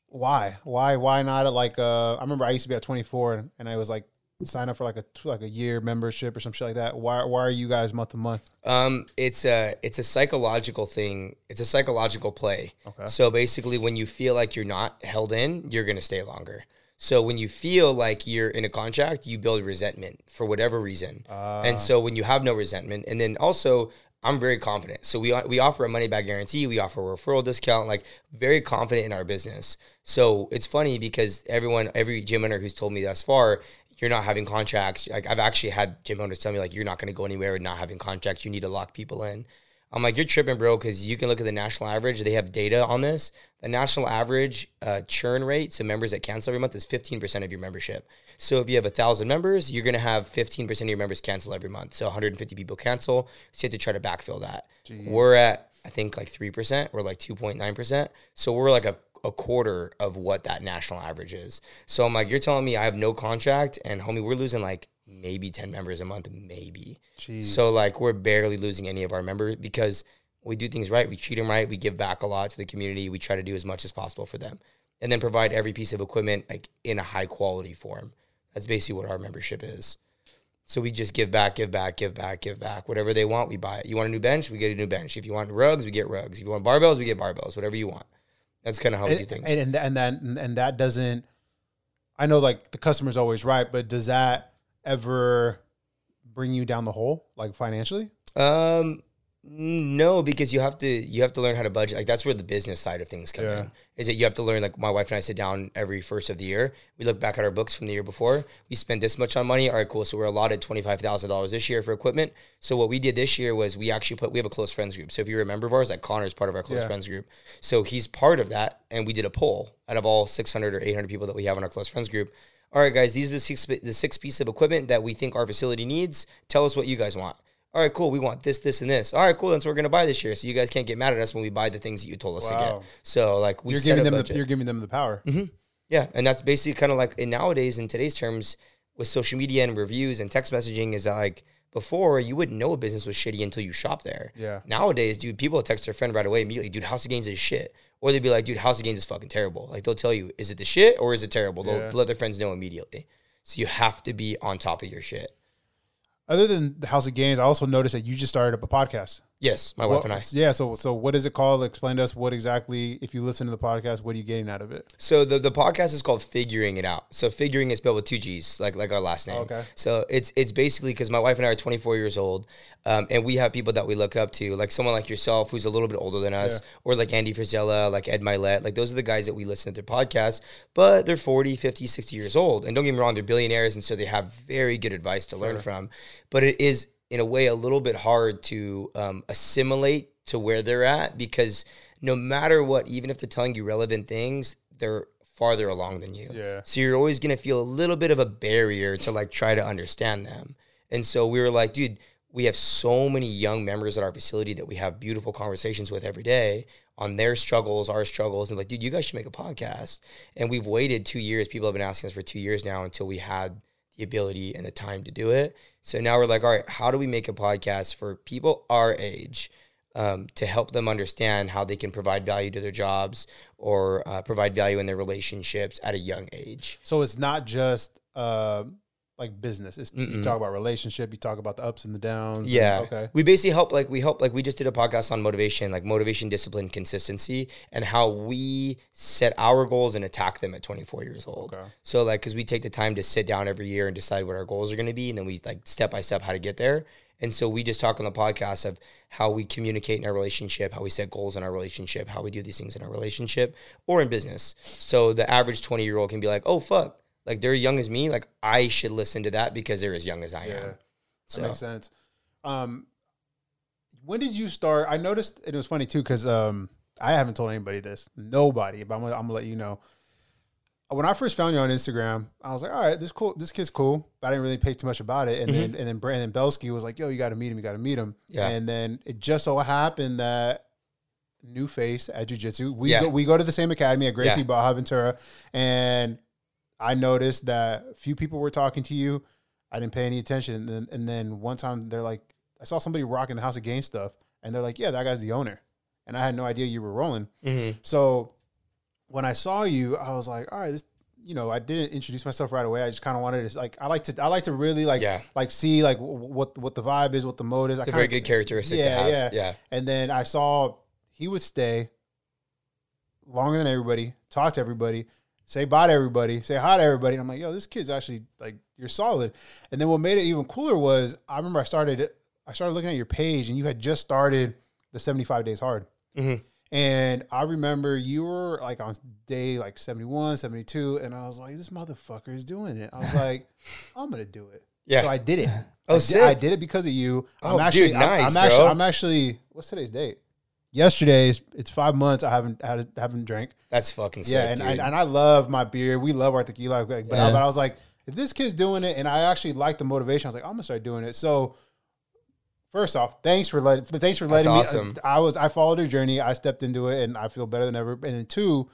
Why? Why why not at like uh I remember I used to be at 24 and, and I was like sign up for like a like a year membership or some shit like that. Why why are you guys month to month? Um, it's a it's a psychological thing. It's a psychological play. Okay. So basically, when you feel like you're not held in, you're gonna stay longer. So when you feel like you're in a contract, you build resentment for whatever reason. Uh, and so when you have no resentment, and then also I'm very confident. So we we offer a money back guarantee, we offer a referral discount, like very confident in our business. So it's funny because everyone, every gym owner who's told me thus far, you're not having contracts. Like I've actually had gym owners tell me like you're not going to go anywhere with not having contracts. You need to lock people in. I'm like, you're tripping, bro, because you can look at the national average. They have data on this. The national average uh, churn rate, so members that cancel every month, is 15% of your membership. So if you have a thousand members, you're gonna have 15% of your members cancel every month. So 150 people cancel. So you have to try to backfill that. We're at I think like three percent or like 2.9%. So we're like a a quarter of what that national average is. So I'm like, you're telling me I have no contract, and homie, we're losing like maybe 10 members a month, maybe. Jeez. So like we're barely losing any of our members because we do things right. We treat them right. We give back a lot to the community. We try to do as much as possible for them, and then provide every piece of equipment like in a high quality form. That's basically what our membership is. So we just give back, give back, give back, give back. Whatever they want, we buy it. You want a new bench, we get a new bench. If you want rugs, we get rugs. If you want barbells, we get barbells. Whatever you want. That's kind of how we do and, things. and, and and that and that doesn't I know like the customer's always right, but does that ever bring you down the hole like financially? Um, no, because you have to you have to learn how to budget. Like that's where the business side of things come Yeah. in. Is that you have to learn. Like my wife and I sit down every first of the year. We look back at our books from the year before. We spent this much on money. All right, cool. So we're allotted twenty five thousand dollars this year for equipment. So what we did this year was we actually put we have a close friends group. So if you remember of ours, like Connor's part of our close Yeah. friends group. So he's part of that, and we did a poll out of all six hundred or eight hundred people that we have in our close friends group. All right, guys, these are the six the six pieces of equipment that we think our facility needs. Tell us what you guys want. All right, cool. We want this, this, and this. All right, cool. That's what we're gonna buy this year. So you guys can't get mad at us when we buy the things that you told us to get. So like we You're giving them the, you're giving them the power. Mm-hmm. yeah, and that's basically kind of like in nowadays in today's terms with social media and reviews and text messaging is that like before you wouldn't know a business was shitty until you shop there. Yeah. Nowadays, dude, people will text their friend right away immediately, dude, House of Gains is shit. Or they'd be like, dude, House of Gains is fucking terrible. Like they'll tell you, is it the shit or is it terrible? They'll Yeah. let their friends know immediately. So you have to be on top of your shit. Other than the House of Gains, I also noticed that you just started up a podcast. Yes, my wife Well, and I. Yeah. So, so what is it called? Explain to us what exactly. If you listen to the podcast, what are you getting out of it? So the, the podcast is called Figuring It Out. So figuring is spelled with two G's, like like our last name. Okay. So it's it's basically because my wife and I are 24 years old, um, and we have people that we look up to, like someone like yourself who's a little bit older than us, or like Andy Frisella, like Ed Mylett. Like those are the guys that we listen to their podcasts, but they're 40, 50, 60 years old. And don't get me wrong, they're billionaires, and so they have very good advice to learn from. But it is in a way a little bit hard to um, assimilate to where they're at because no matter what, even if they're telling you relevant things, they're farther along than you. Yeah. So you're always gonna feel a little bit of a barrier to like try to understand them. And so we were like, dude, we have so many young members at our facility that we have beautiful conversations with every day on their struggles, our struggles, and like, dude, you guys should make a podcast. And we've waited two years. People have been asking us for two years now until we had the ability and the time to do it. So now we're like, all right, how do we make a podcast for people our age um, to help them understand how they can provide value to their jobs or uh, provide value in their relationships at a young age? So it's not just uh, like business. It's, you talk about relationship. You talk about the ups and the downs. and- Yeah. okay. We basically help like we help like we just did a podcast on motivation, like motivation, discipline, consistency, and how we set our goals and attack them at 24 years old. Okay. So like cuz we take the time to sit down every year and decide what our goals are going to be and then we like step by step how to get there. And so we just talk on the podcast of how we communicate in our relationship, how we set goals in our relationship, how we do these things in our relationship or in business. So the average 20 year old can be like, oh, fuck, like they're young as me. Like I should listen to that because they're as young as I Yeah. am. That So makes sense. Um, when did you start? I noticed it was funny too because um, I haven't told anybody this, nobody, but I'm gonna, I'm gonna let you know. When I first found you on Instagram, I was like, "All right, this cool, this kid's cool," but I didn't really pay too much about it. And then and then Brandon Belsky was like, "Yo, you got to meet him. You got to meet him." Yeah. And then it just so happened that new face at Jiu Jitsu, we Yeah. go, we go to the same academy at Gracie Yeah. Barra Ventura, and I noticed that a few people were talking to you. I didn't pay any attention. And then, and then one time they're like, I saw somebody rocking the House of Gains stuff. And they're like, yeah, that guy's the owner. And I had no idea you were rolling. Mhm. So when I saw you, I was like, all right, this, you know, I didn't introduce myself right away. I just kind of wanted to like, I like to, I like to really like, Yeah. like see like what, what the vibe is, what the mode is. It's I a very good characteristic Yeah, to have. yeah. Yeah. and then I saw he would stay longer than everybody, talk to everybody, say bye to everybody, say hi to everybody. And I'm like, yo, this kid's actually like you're solid. And then what made it even cooler was I remember I started I started looking at your page and you had just started the 75 days hard. Mhm. And I remember you were like on day like 71, 72, and I was like, this motherfucker is doing it. I was like, I'm gonna do it. Yeah. So I did it. Oh, I did, sick. I did it because of you. Oh, I'm actually, dude, I'm- nice, I'm, actually, bro. I'm actually. What's today's date? Yesterday. It's, it's five months. I haven't had, a, haven't drank. That's fucking sick, Yeah, and, dude. and and I love my beer. We love our tequila. Like, But, I, but I was like, if this kid's doing it, and I actually like the motivation, I was like, I'm gonna start doing it. So. First off, thanks for letting thanks for That's letting awesome. me. I was I followed your journey. I stepped into it, and I feel better than ever. And then two,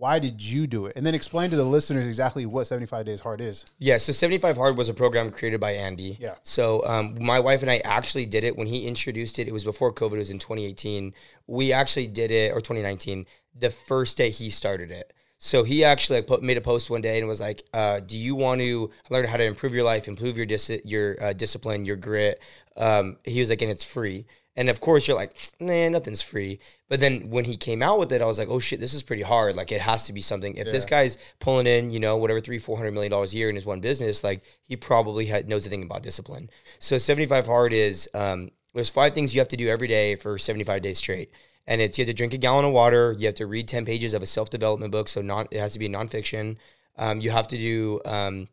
why did you do it? And then explain to the listeners exactly what 75 days hard is. yeah, so 75 Hard was a program created by Andy. Yeah. So um, my wife and I actually did it when he introduced it. It was before COVID. It was in 2018. We actually did it, or 2019, the first day he started it. So he actually like put, made a post one day and was like, uh, "Do you want to learn how to improve your life, improve your dis- your uh, discipline, your grit?" Um, he was like, "And it's free." And of course, you're like, "Nah, nothing's free." But then when he came out with it, I was like, "Oh shit, this is pretty hard. Like, it has to be something. If this guy's pulling in, you know, whatever three, four hundred million dollars a year in his one business, like he probably had, knows a thing about discipline." So 75 hard is um, there's five things you have to do every day for 75 days straight. And it's you have to drink a gallon of water. You have to read 10 pages of a self development book. So not, it has to be nonfiction. Um, you have to do um,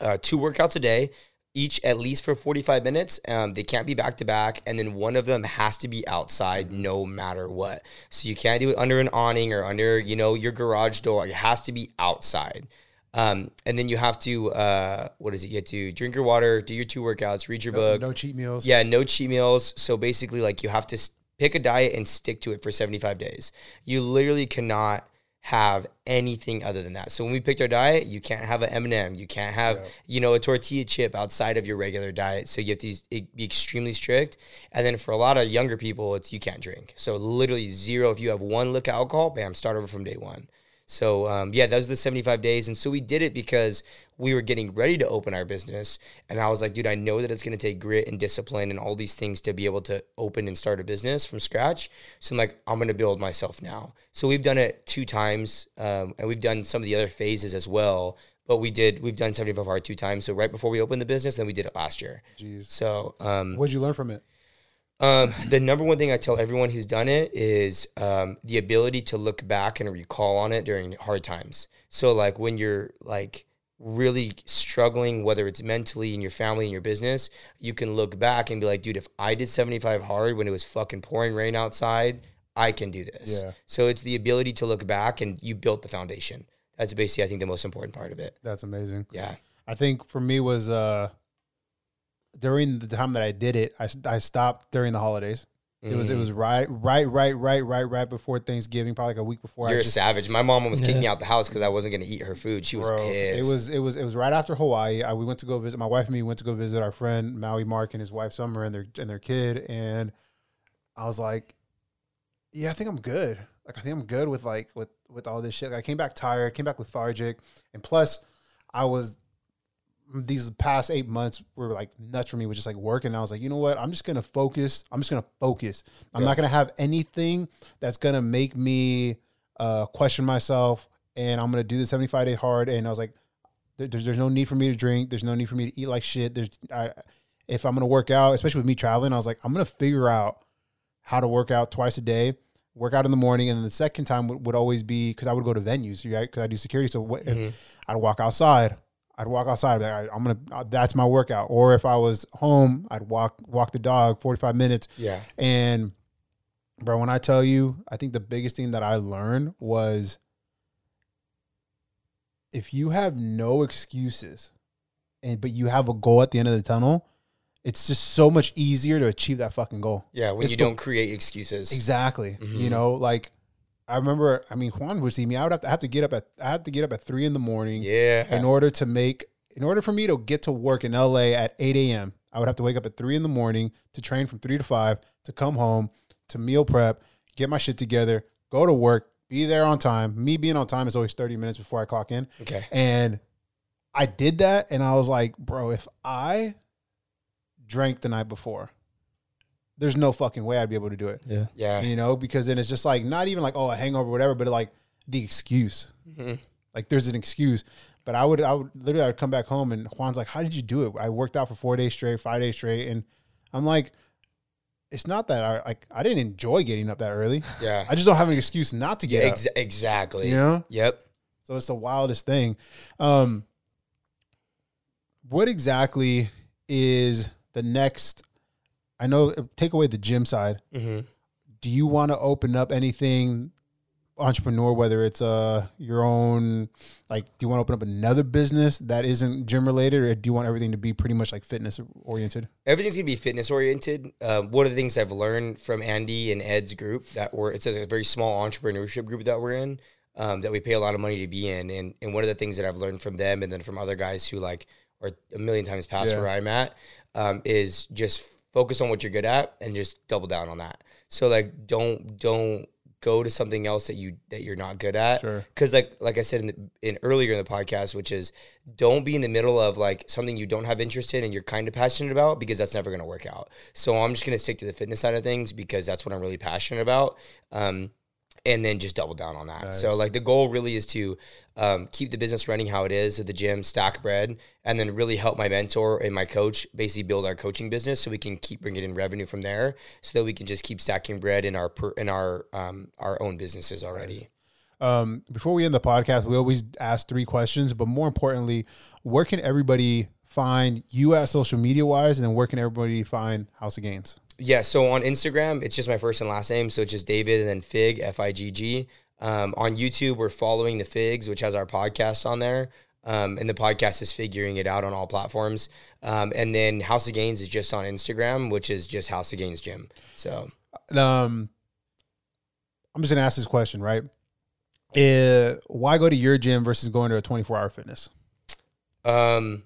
uh, two workouts a day, each at least for 45 minutes. Um, they can't be back to back. And then one of them has to be outside no matter what. So you can't do it under an awning or under, you know, your garage door. It has to be outside. Um, and then you have to, uh, what is it? You have to drink your water, do your two workouts, read your book. no cheat meals. Yeah, no cheat meals. So basically, like you have to pick a diet and stick to it for 75 days. You literally cannot have anything other than that. So when we picked our diet, you can't have an M&M, you can't have, you know, a tortilla chip outside of your regular diet. So you have to be extremely strict. And then for a lot of younger people, it's you can't drink. So literally zero. If you have one lick of alcohol, bam, start over from day one. So um, yeah, that was the 75 days, and so we did it because we were getting ready to open our business, and I was like, dude, I know that it's going to take grit and discipline and all these things to be able to open and start a business from scratch. So I'm like, I'm going to build myself now. So we've done it two times, um, and we've done some of the other phases as well. But we did, we've done 75 hard two times. So right before we opened the business, then we did it last year. Jeez. So um, What'd you learn from it? Um, the number one thing I tell everyone who's done it is um, the ability to look back and recall on it during hard times. So, like when you're like really struggling, whether it's mentally in your family and your business, you can look back and be like, dude, if I did 75 hard when it was fucking pouring rain outside, I can do this. Yeah. So, it's the ability to look back and you built the foundation. That's basically, I think, the most important part of it. That's amazing. Yeah. I think for me was uh during the time that I did it, I, I stopped during the holidays. It was it Mm. was right right right right right right before Thanksgiving, probably like a week before. You're I a just, savage. My mom almost kicked Yeah. me out the house because I wasn't going to eat her food. She was bro, pissed. it was it was it was right after Hawaii. I, we went to go visit my wife and me went to go visit our friend Maui Mark and his wife Summer and their and their kid, and I was like, yeah, I think I'm good. Like I think I'm good with like with with all this shit. I came back tired, came back lethargic, and plus, I was these past eight months were like nuts for me, was just like working. I was like, you know what? I'm just gonna focus. I'm just gonna focus. I'm not gonna have anything that's gonna make me uh, question myself. And I'm gonna do the 75 day hard. And I was like, there, there's there's no need for me to drink. There's no need for me to eat like shit. There's I, if I'm gonna work out, especially with me traveling, I was like, I'm gonna figure out how to work out twice a day. Work out in the morning, and then the second time would, would always be because I would go to venues, right? Because I do security, so what, if I'd walk outside. I'd walk outside. Like, I'm gonna. uh, That's my workout. Or if I was home, I'd walk walk the dog 45 minutes. yeah. And bro, when I tell you, I think the biggest thing that I learned was if you have no excuses and but you have a goal at the end of the tunnel, it's just so much easier to achieve that fucking goal. Yeah, when It's you the- don't create excuses. Exactly. Mhm. You know, like I remember I mean Juan would see me, I would have to I have to get up at I have to get up at three in the morning Yeah. in order to make in order for me to get to work in LA at 8 a.m. I would have to wake up at three in the morning to train from three to five to come home to meal prep, get my shit together, go to work, be there on time. Me being on time is always 30 minutes before I clock in. okay. And I did that and I was like, bro, if I drank the night before, there's no fucking way I'd be able to do it. Yeah. Yeah. You know, because then it's just like not even like, oh, a hangover, whatever, but like the excuse. Mhm. Like there's an excuse. But I would I would literally I would come back home and Juan's like, How did you do it? I worked out for four days straight, five days straight. And I'm like, it's not that I like I didn't enjoy getting up that early. Yeah. I just don't have an excuse not to Yeah. get up. Ex- exactly. You know? Yep. So it's the wildest thing. Um, what exactly is the next? I know. Take away the gym side. hmm Do you want to open up anything entrepreneur? Whether it's uh your own, like, do you want to open up another business that isn't gym related, or do you want everything to be pretty much like fitness oriented? Everything's gonna be fitness oriented. Um, one of the things I've learned from Andy and Ed's group that we're it's a very small entrepreneurship group that we're in. Um, that we pay a lot of money to be in, and and one of the things that I've learned from them, and then from other guys who like are a million times past Yeah. where I'm at, um, is just focus on what you're good at and just double down on that. So like, don't don't go to something else that you that you're not good at. Sure. Because like like I said in the, in earlier in the podcast, which is don't be in the middle of like something you don't have interest in and you're kind of passionate about because that's never going to work out. So I'm just going to stick to the fitness side of things because that's what I'm really passionate about. Um, and then just double down on that. So like the goal really is to um, keep the business running how it is at the gym, stack bread, and then really help my mentor and my coach basically build our coaching business so we can keep bringing in revenue from there, so that we can just keep stacking bread in our per, in our um, our own businesses already. Um, before we end the podcast, we always ask three questions, but more importantly, where can everybody find you at social media wise, and then where can everybody find House of Gains? Yeah, so on Instagram, it's just my first and last name. So it's just David and then Figg, F I G G. Um, on YouTube, we're following the Figgs, which has our podcast on there. Um, and the podcast is figuring it out on all platforms. Um, and then House of Gains is just on Instagram, which is just House of Gains Gym. So um, I'm just gonna ask this question, right? Uh, why go to your gym versus going to a 24 hour fitness? Um,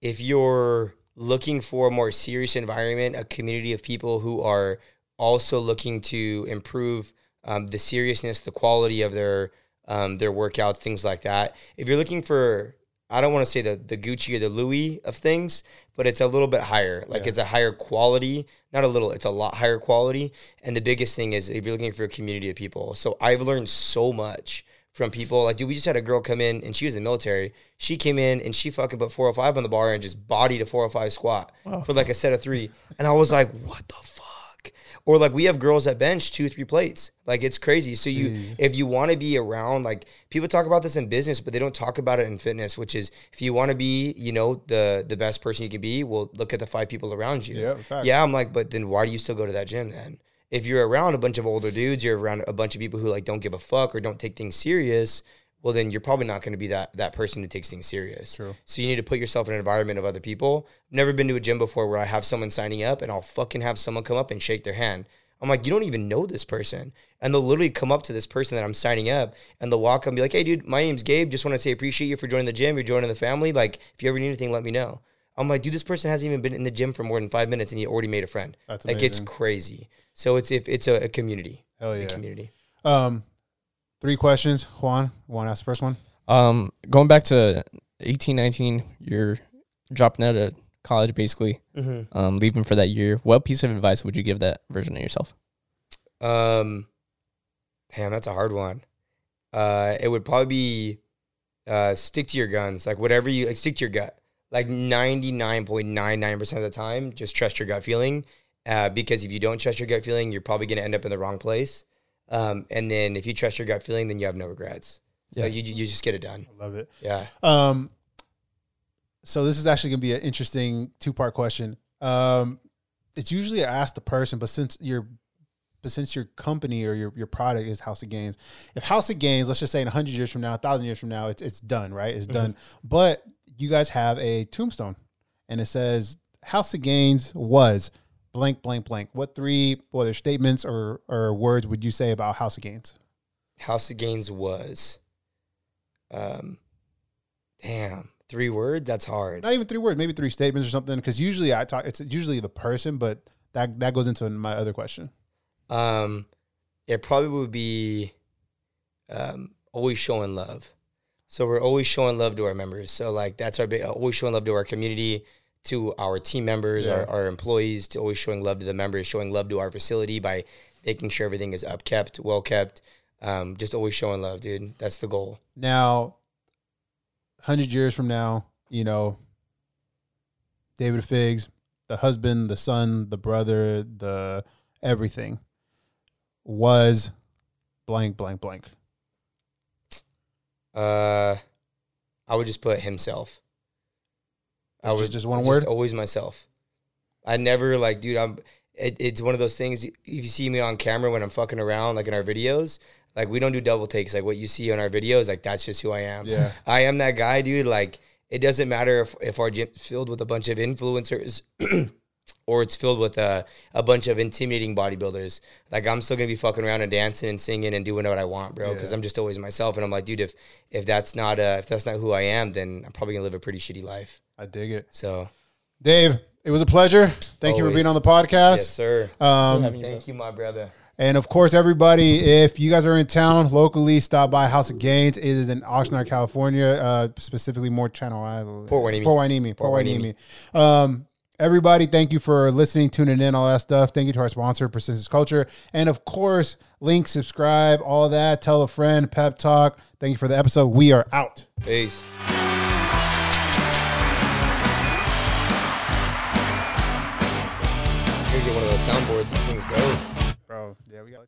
if you're looking for a more serious environment, a community of people who are also looking to improve um, the seriousness, the quality of their um, their workouts, things like that. If you're looking for, I don't want to say the the Gucci or the Louis of things, but it's a little bit higher. Like Yeah. it's a higher quality, not a little. It's a lot higher quality. And the biggest thing is if you're looking for a community of people. So I've learned so much from people. Like, dude, we just had a girl come in and she was in the military. She came in and she fucking put 405 on the bar and just bodied a 405 squat for like a set of three. And I was like, what the fuck? Or like we have girls that bench two, three plates. Like it's crazy. So you, hmm. if you want to be around, like people talk about this in business, but they don't talk about it in fitness. Which is, if you want to be, you know, the the best person you can be, well, look at the five people around you. Yeah, yeah. I'm like, but then why do you still go to that gym then? If you're around a bunch of older dudes, you're around a bunch of people who like don't give a fuck or don't take things serious. Well, then you're probably not going to be that that person who takes things serious. True. So you need to put yourself in an environment of other people. Never been to a gym before where I have someone signing up and I'll fucking have someone come up and shake their hand. I'm like, you don't even know this person. And they'll literally come up to this person that I'm signing up and they'll walk up and be like, hey, dude, my name's Gabe. Just want to say appreciate you for joining the gym. You're joining the family. Like, if you ever need anything, let me know. I'm like, dude, this person hasn't even been in the gym for more than five minutes and he already made a friend. That's like, it's crazy. So it's if it's a, a community. Hell A community. Um, three questions. Juan, want to ask the first one? Um, going back to 18, 19, you're dropping out of college basically, Mm-hmm. um, leaving for that year. What piece of advice would you give that version of yourself? Um, damn, that's a hard one. Uh, it would probably be uh, stick to your guns. Like whatever you like, stick to your gut. Like ninety nine point nine nine percent of the time, just trust your gut feeling. Uh, because if you don't trust your gut feeling, you're probably going to end up in the wrong place. Um, and then if you trust your gut feeling, then you have no regrets. So Yeah. you you just get it done. I love it. Yeah. Um, so this is actually going to be an interesting two part question. Um, it's usually I ask the person, but since your but since your company or your, your product is House of Gains, if House of Gains, let's just say in hundred years from now, thousand years from now, it's it's done, right? It's done. But you guys have a tombstone, and it says House of Gains was blank blank blank. What three whether statements or or words would you say about House of Gains? House of Gains was, um, damn, three words. That's hard. not even three words, maybe three statements or something. Because usually I talk, it's usually the person, but that that goes into my other question. Um, it probably would be um, always showing love. So we're always showing love to our members. So like that's our big, always showing love to our community, to our team members, Yeah. our, our employees, to always showing love to the members, showing love to our facility by making sure everything is upkept, well kept. Um, just always showing love, dude. That's the goal. Now, hundred years from now, you know, David Figgs, the husband, the son, the brother, the everything, was blank blank blank. Uh, I would just put himself. I was just- just one it's word? always myself. I never like, dude. I'm. It, it's one of those things. If you see me on camera when I'm fucking around, like in our videos, like we don't do double takes. Like what you see on our videos, like that's just who I am. Yeah. I am that guy, dude. Like it doesn't matter if if our gym's filled with a bunch of influencers. Or it's filled with a, a bunch of intimidating bodybuilders. Like I'm still gonna be fucking around and dancing and singing and doing what I want, bro. Because Yeah. I'm just always myself. And I'm like, dude, if if that's not uh if that's not who I am, then I'm probably gonna live a pretty shitty life. I dig it, So Dave. It was a pleasure. Thank you for being on the podcast. yes, sir. Um, Having you, bro. Thank you, my brother. And of course, everybody, if you guys are in town locally, stop by House of Gains. It is in Oxnard, California, uh, specifically more Channel Island. Port Hueneme. Port Hueneme. Port Port Hueneme. Um, everybody, thank you for listening, tuning in, all that stuff. Thank you to our sponsor, Persistence Culture. And of course, link, subscribe, all that. Tell a friend, pep talk. Thank you for the episode. We are out. Peace. Here, get one of those soundboards. Thing's dope. Bro, yeah, we got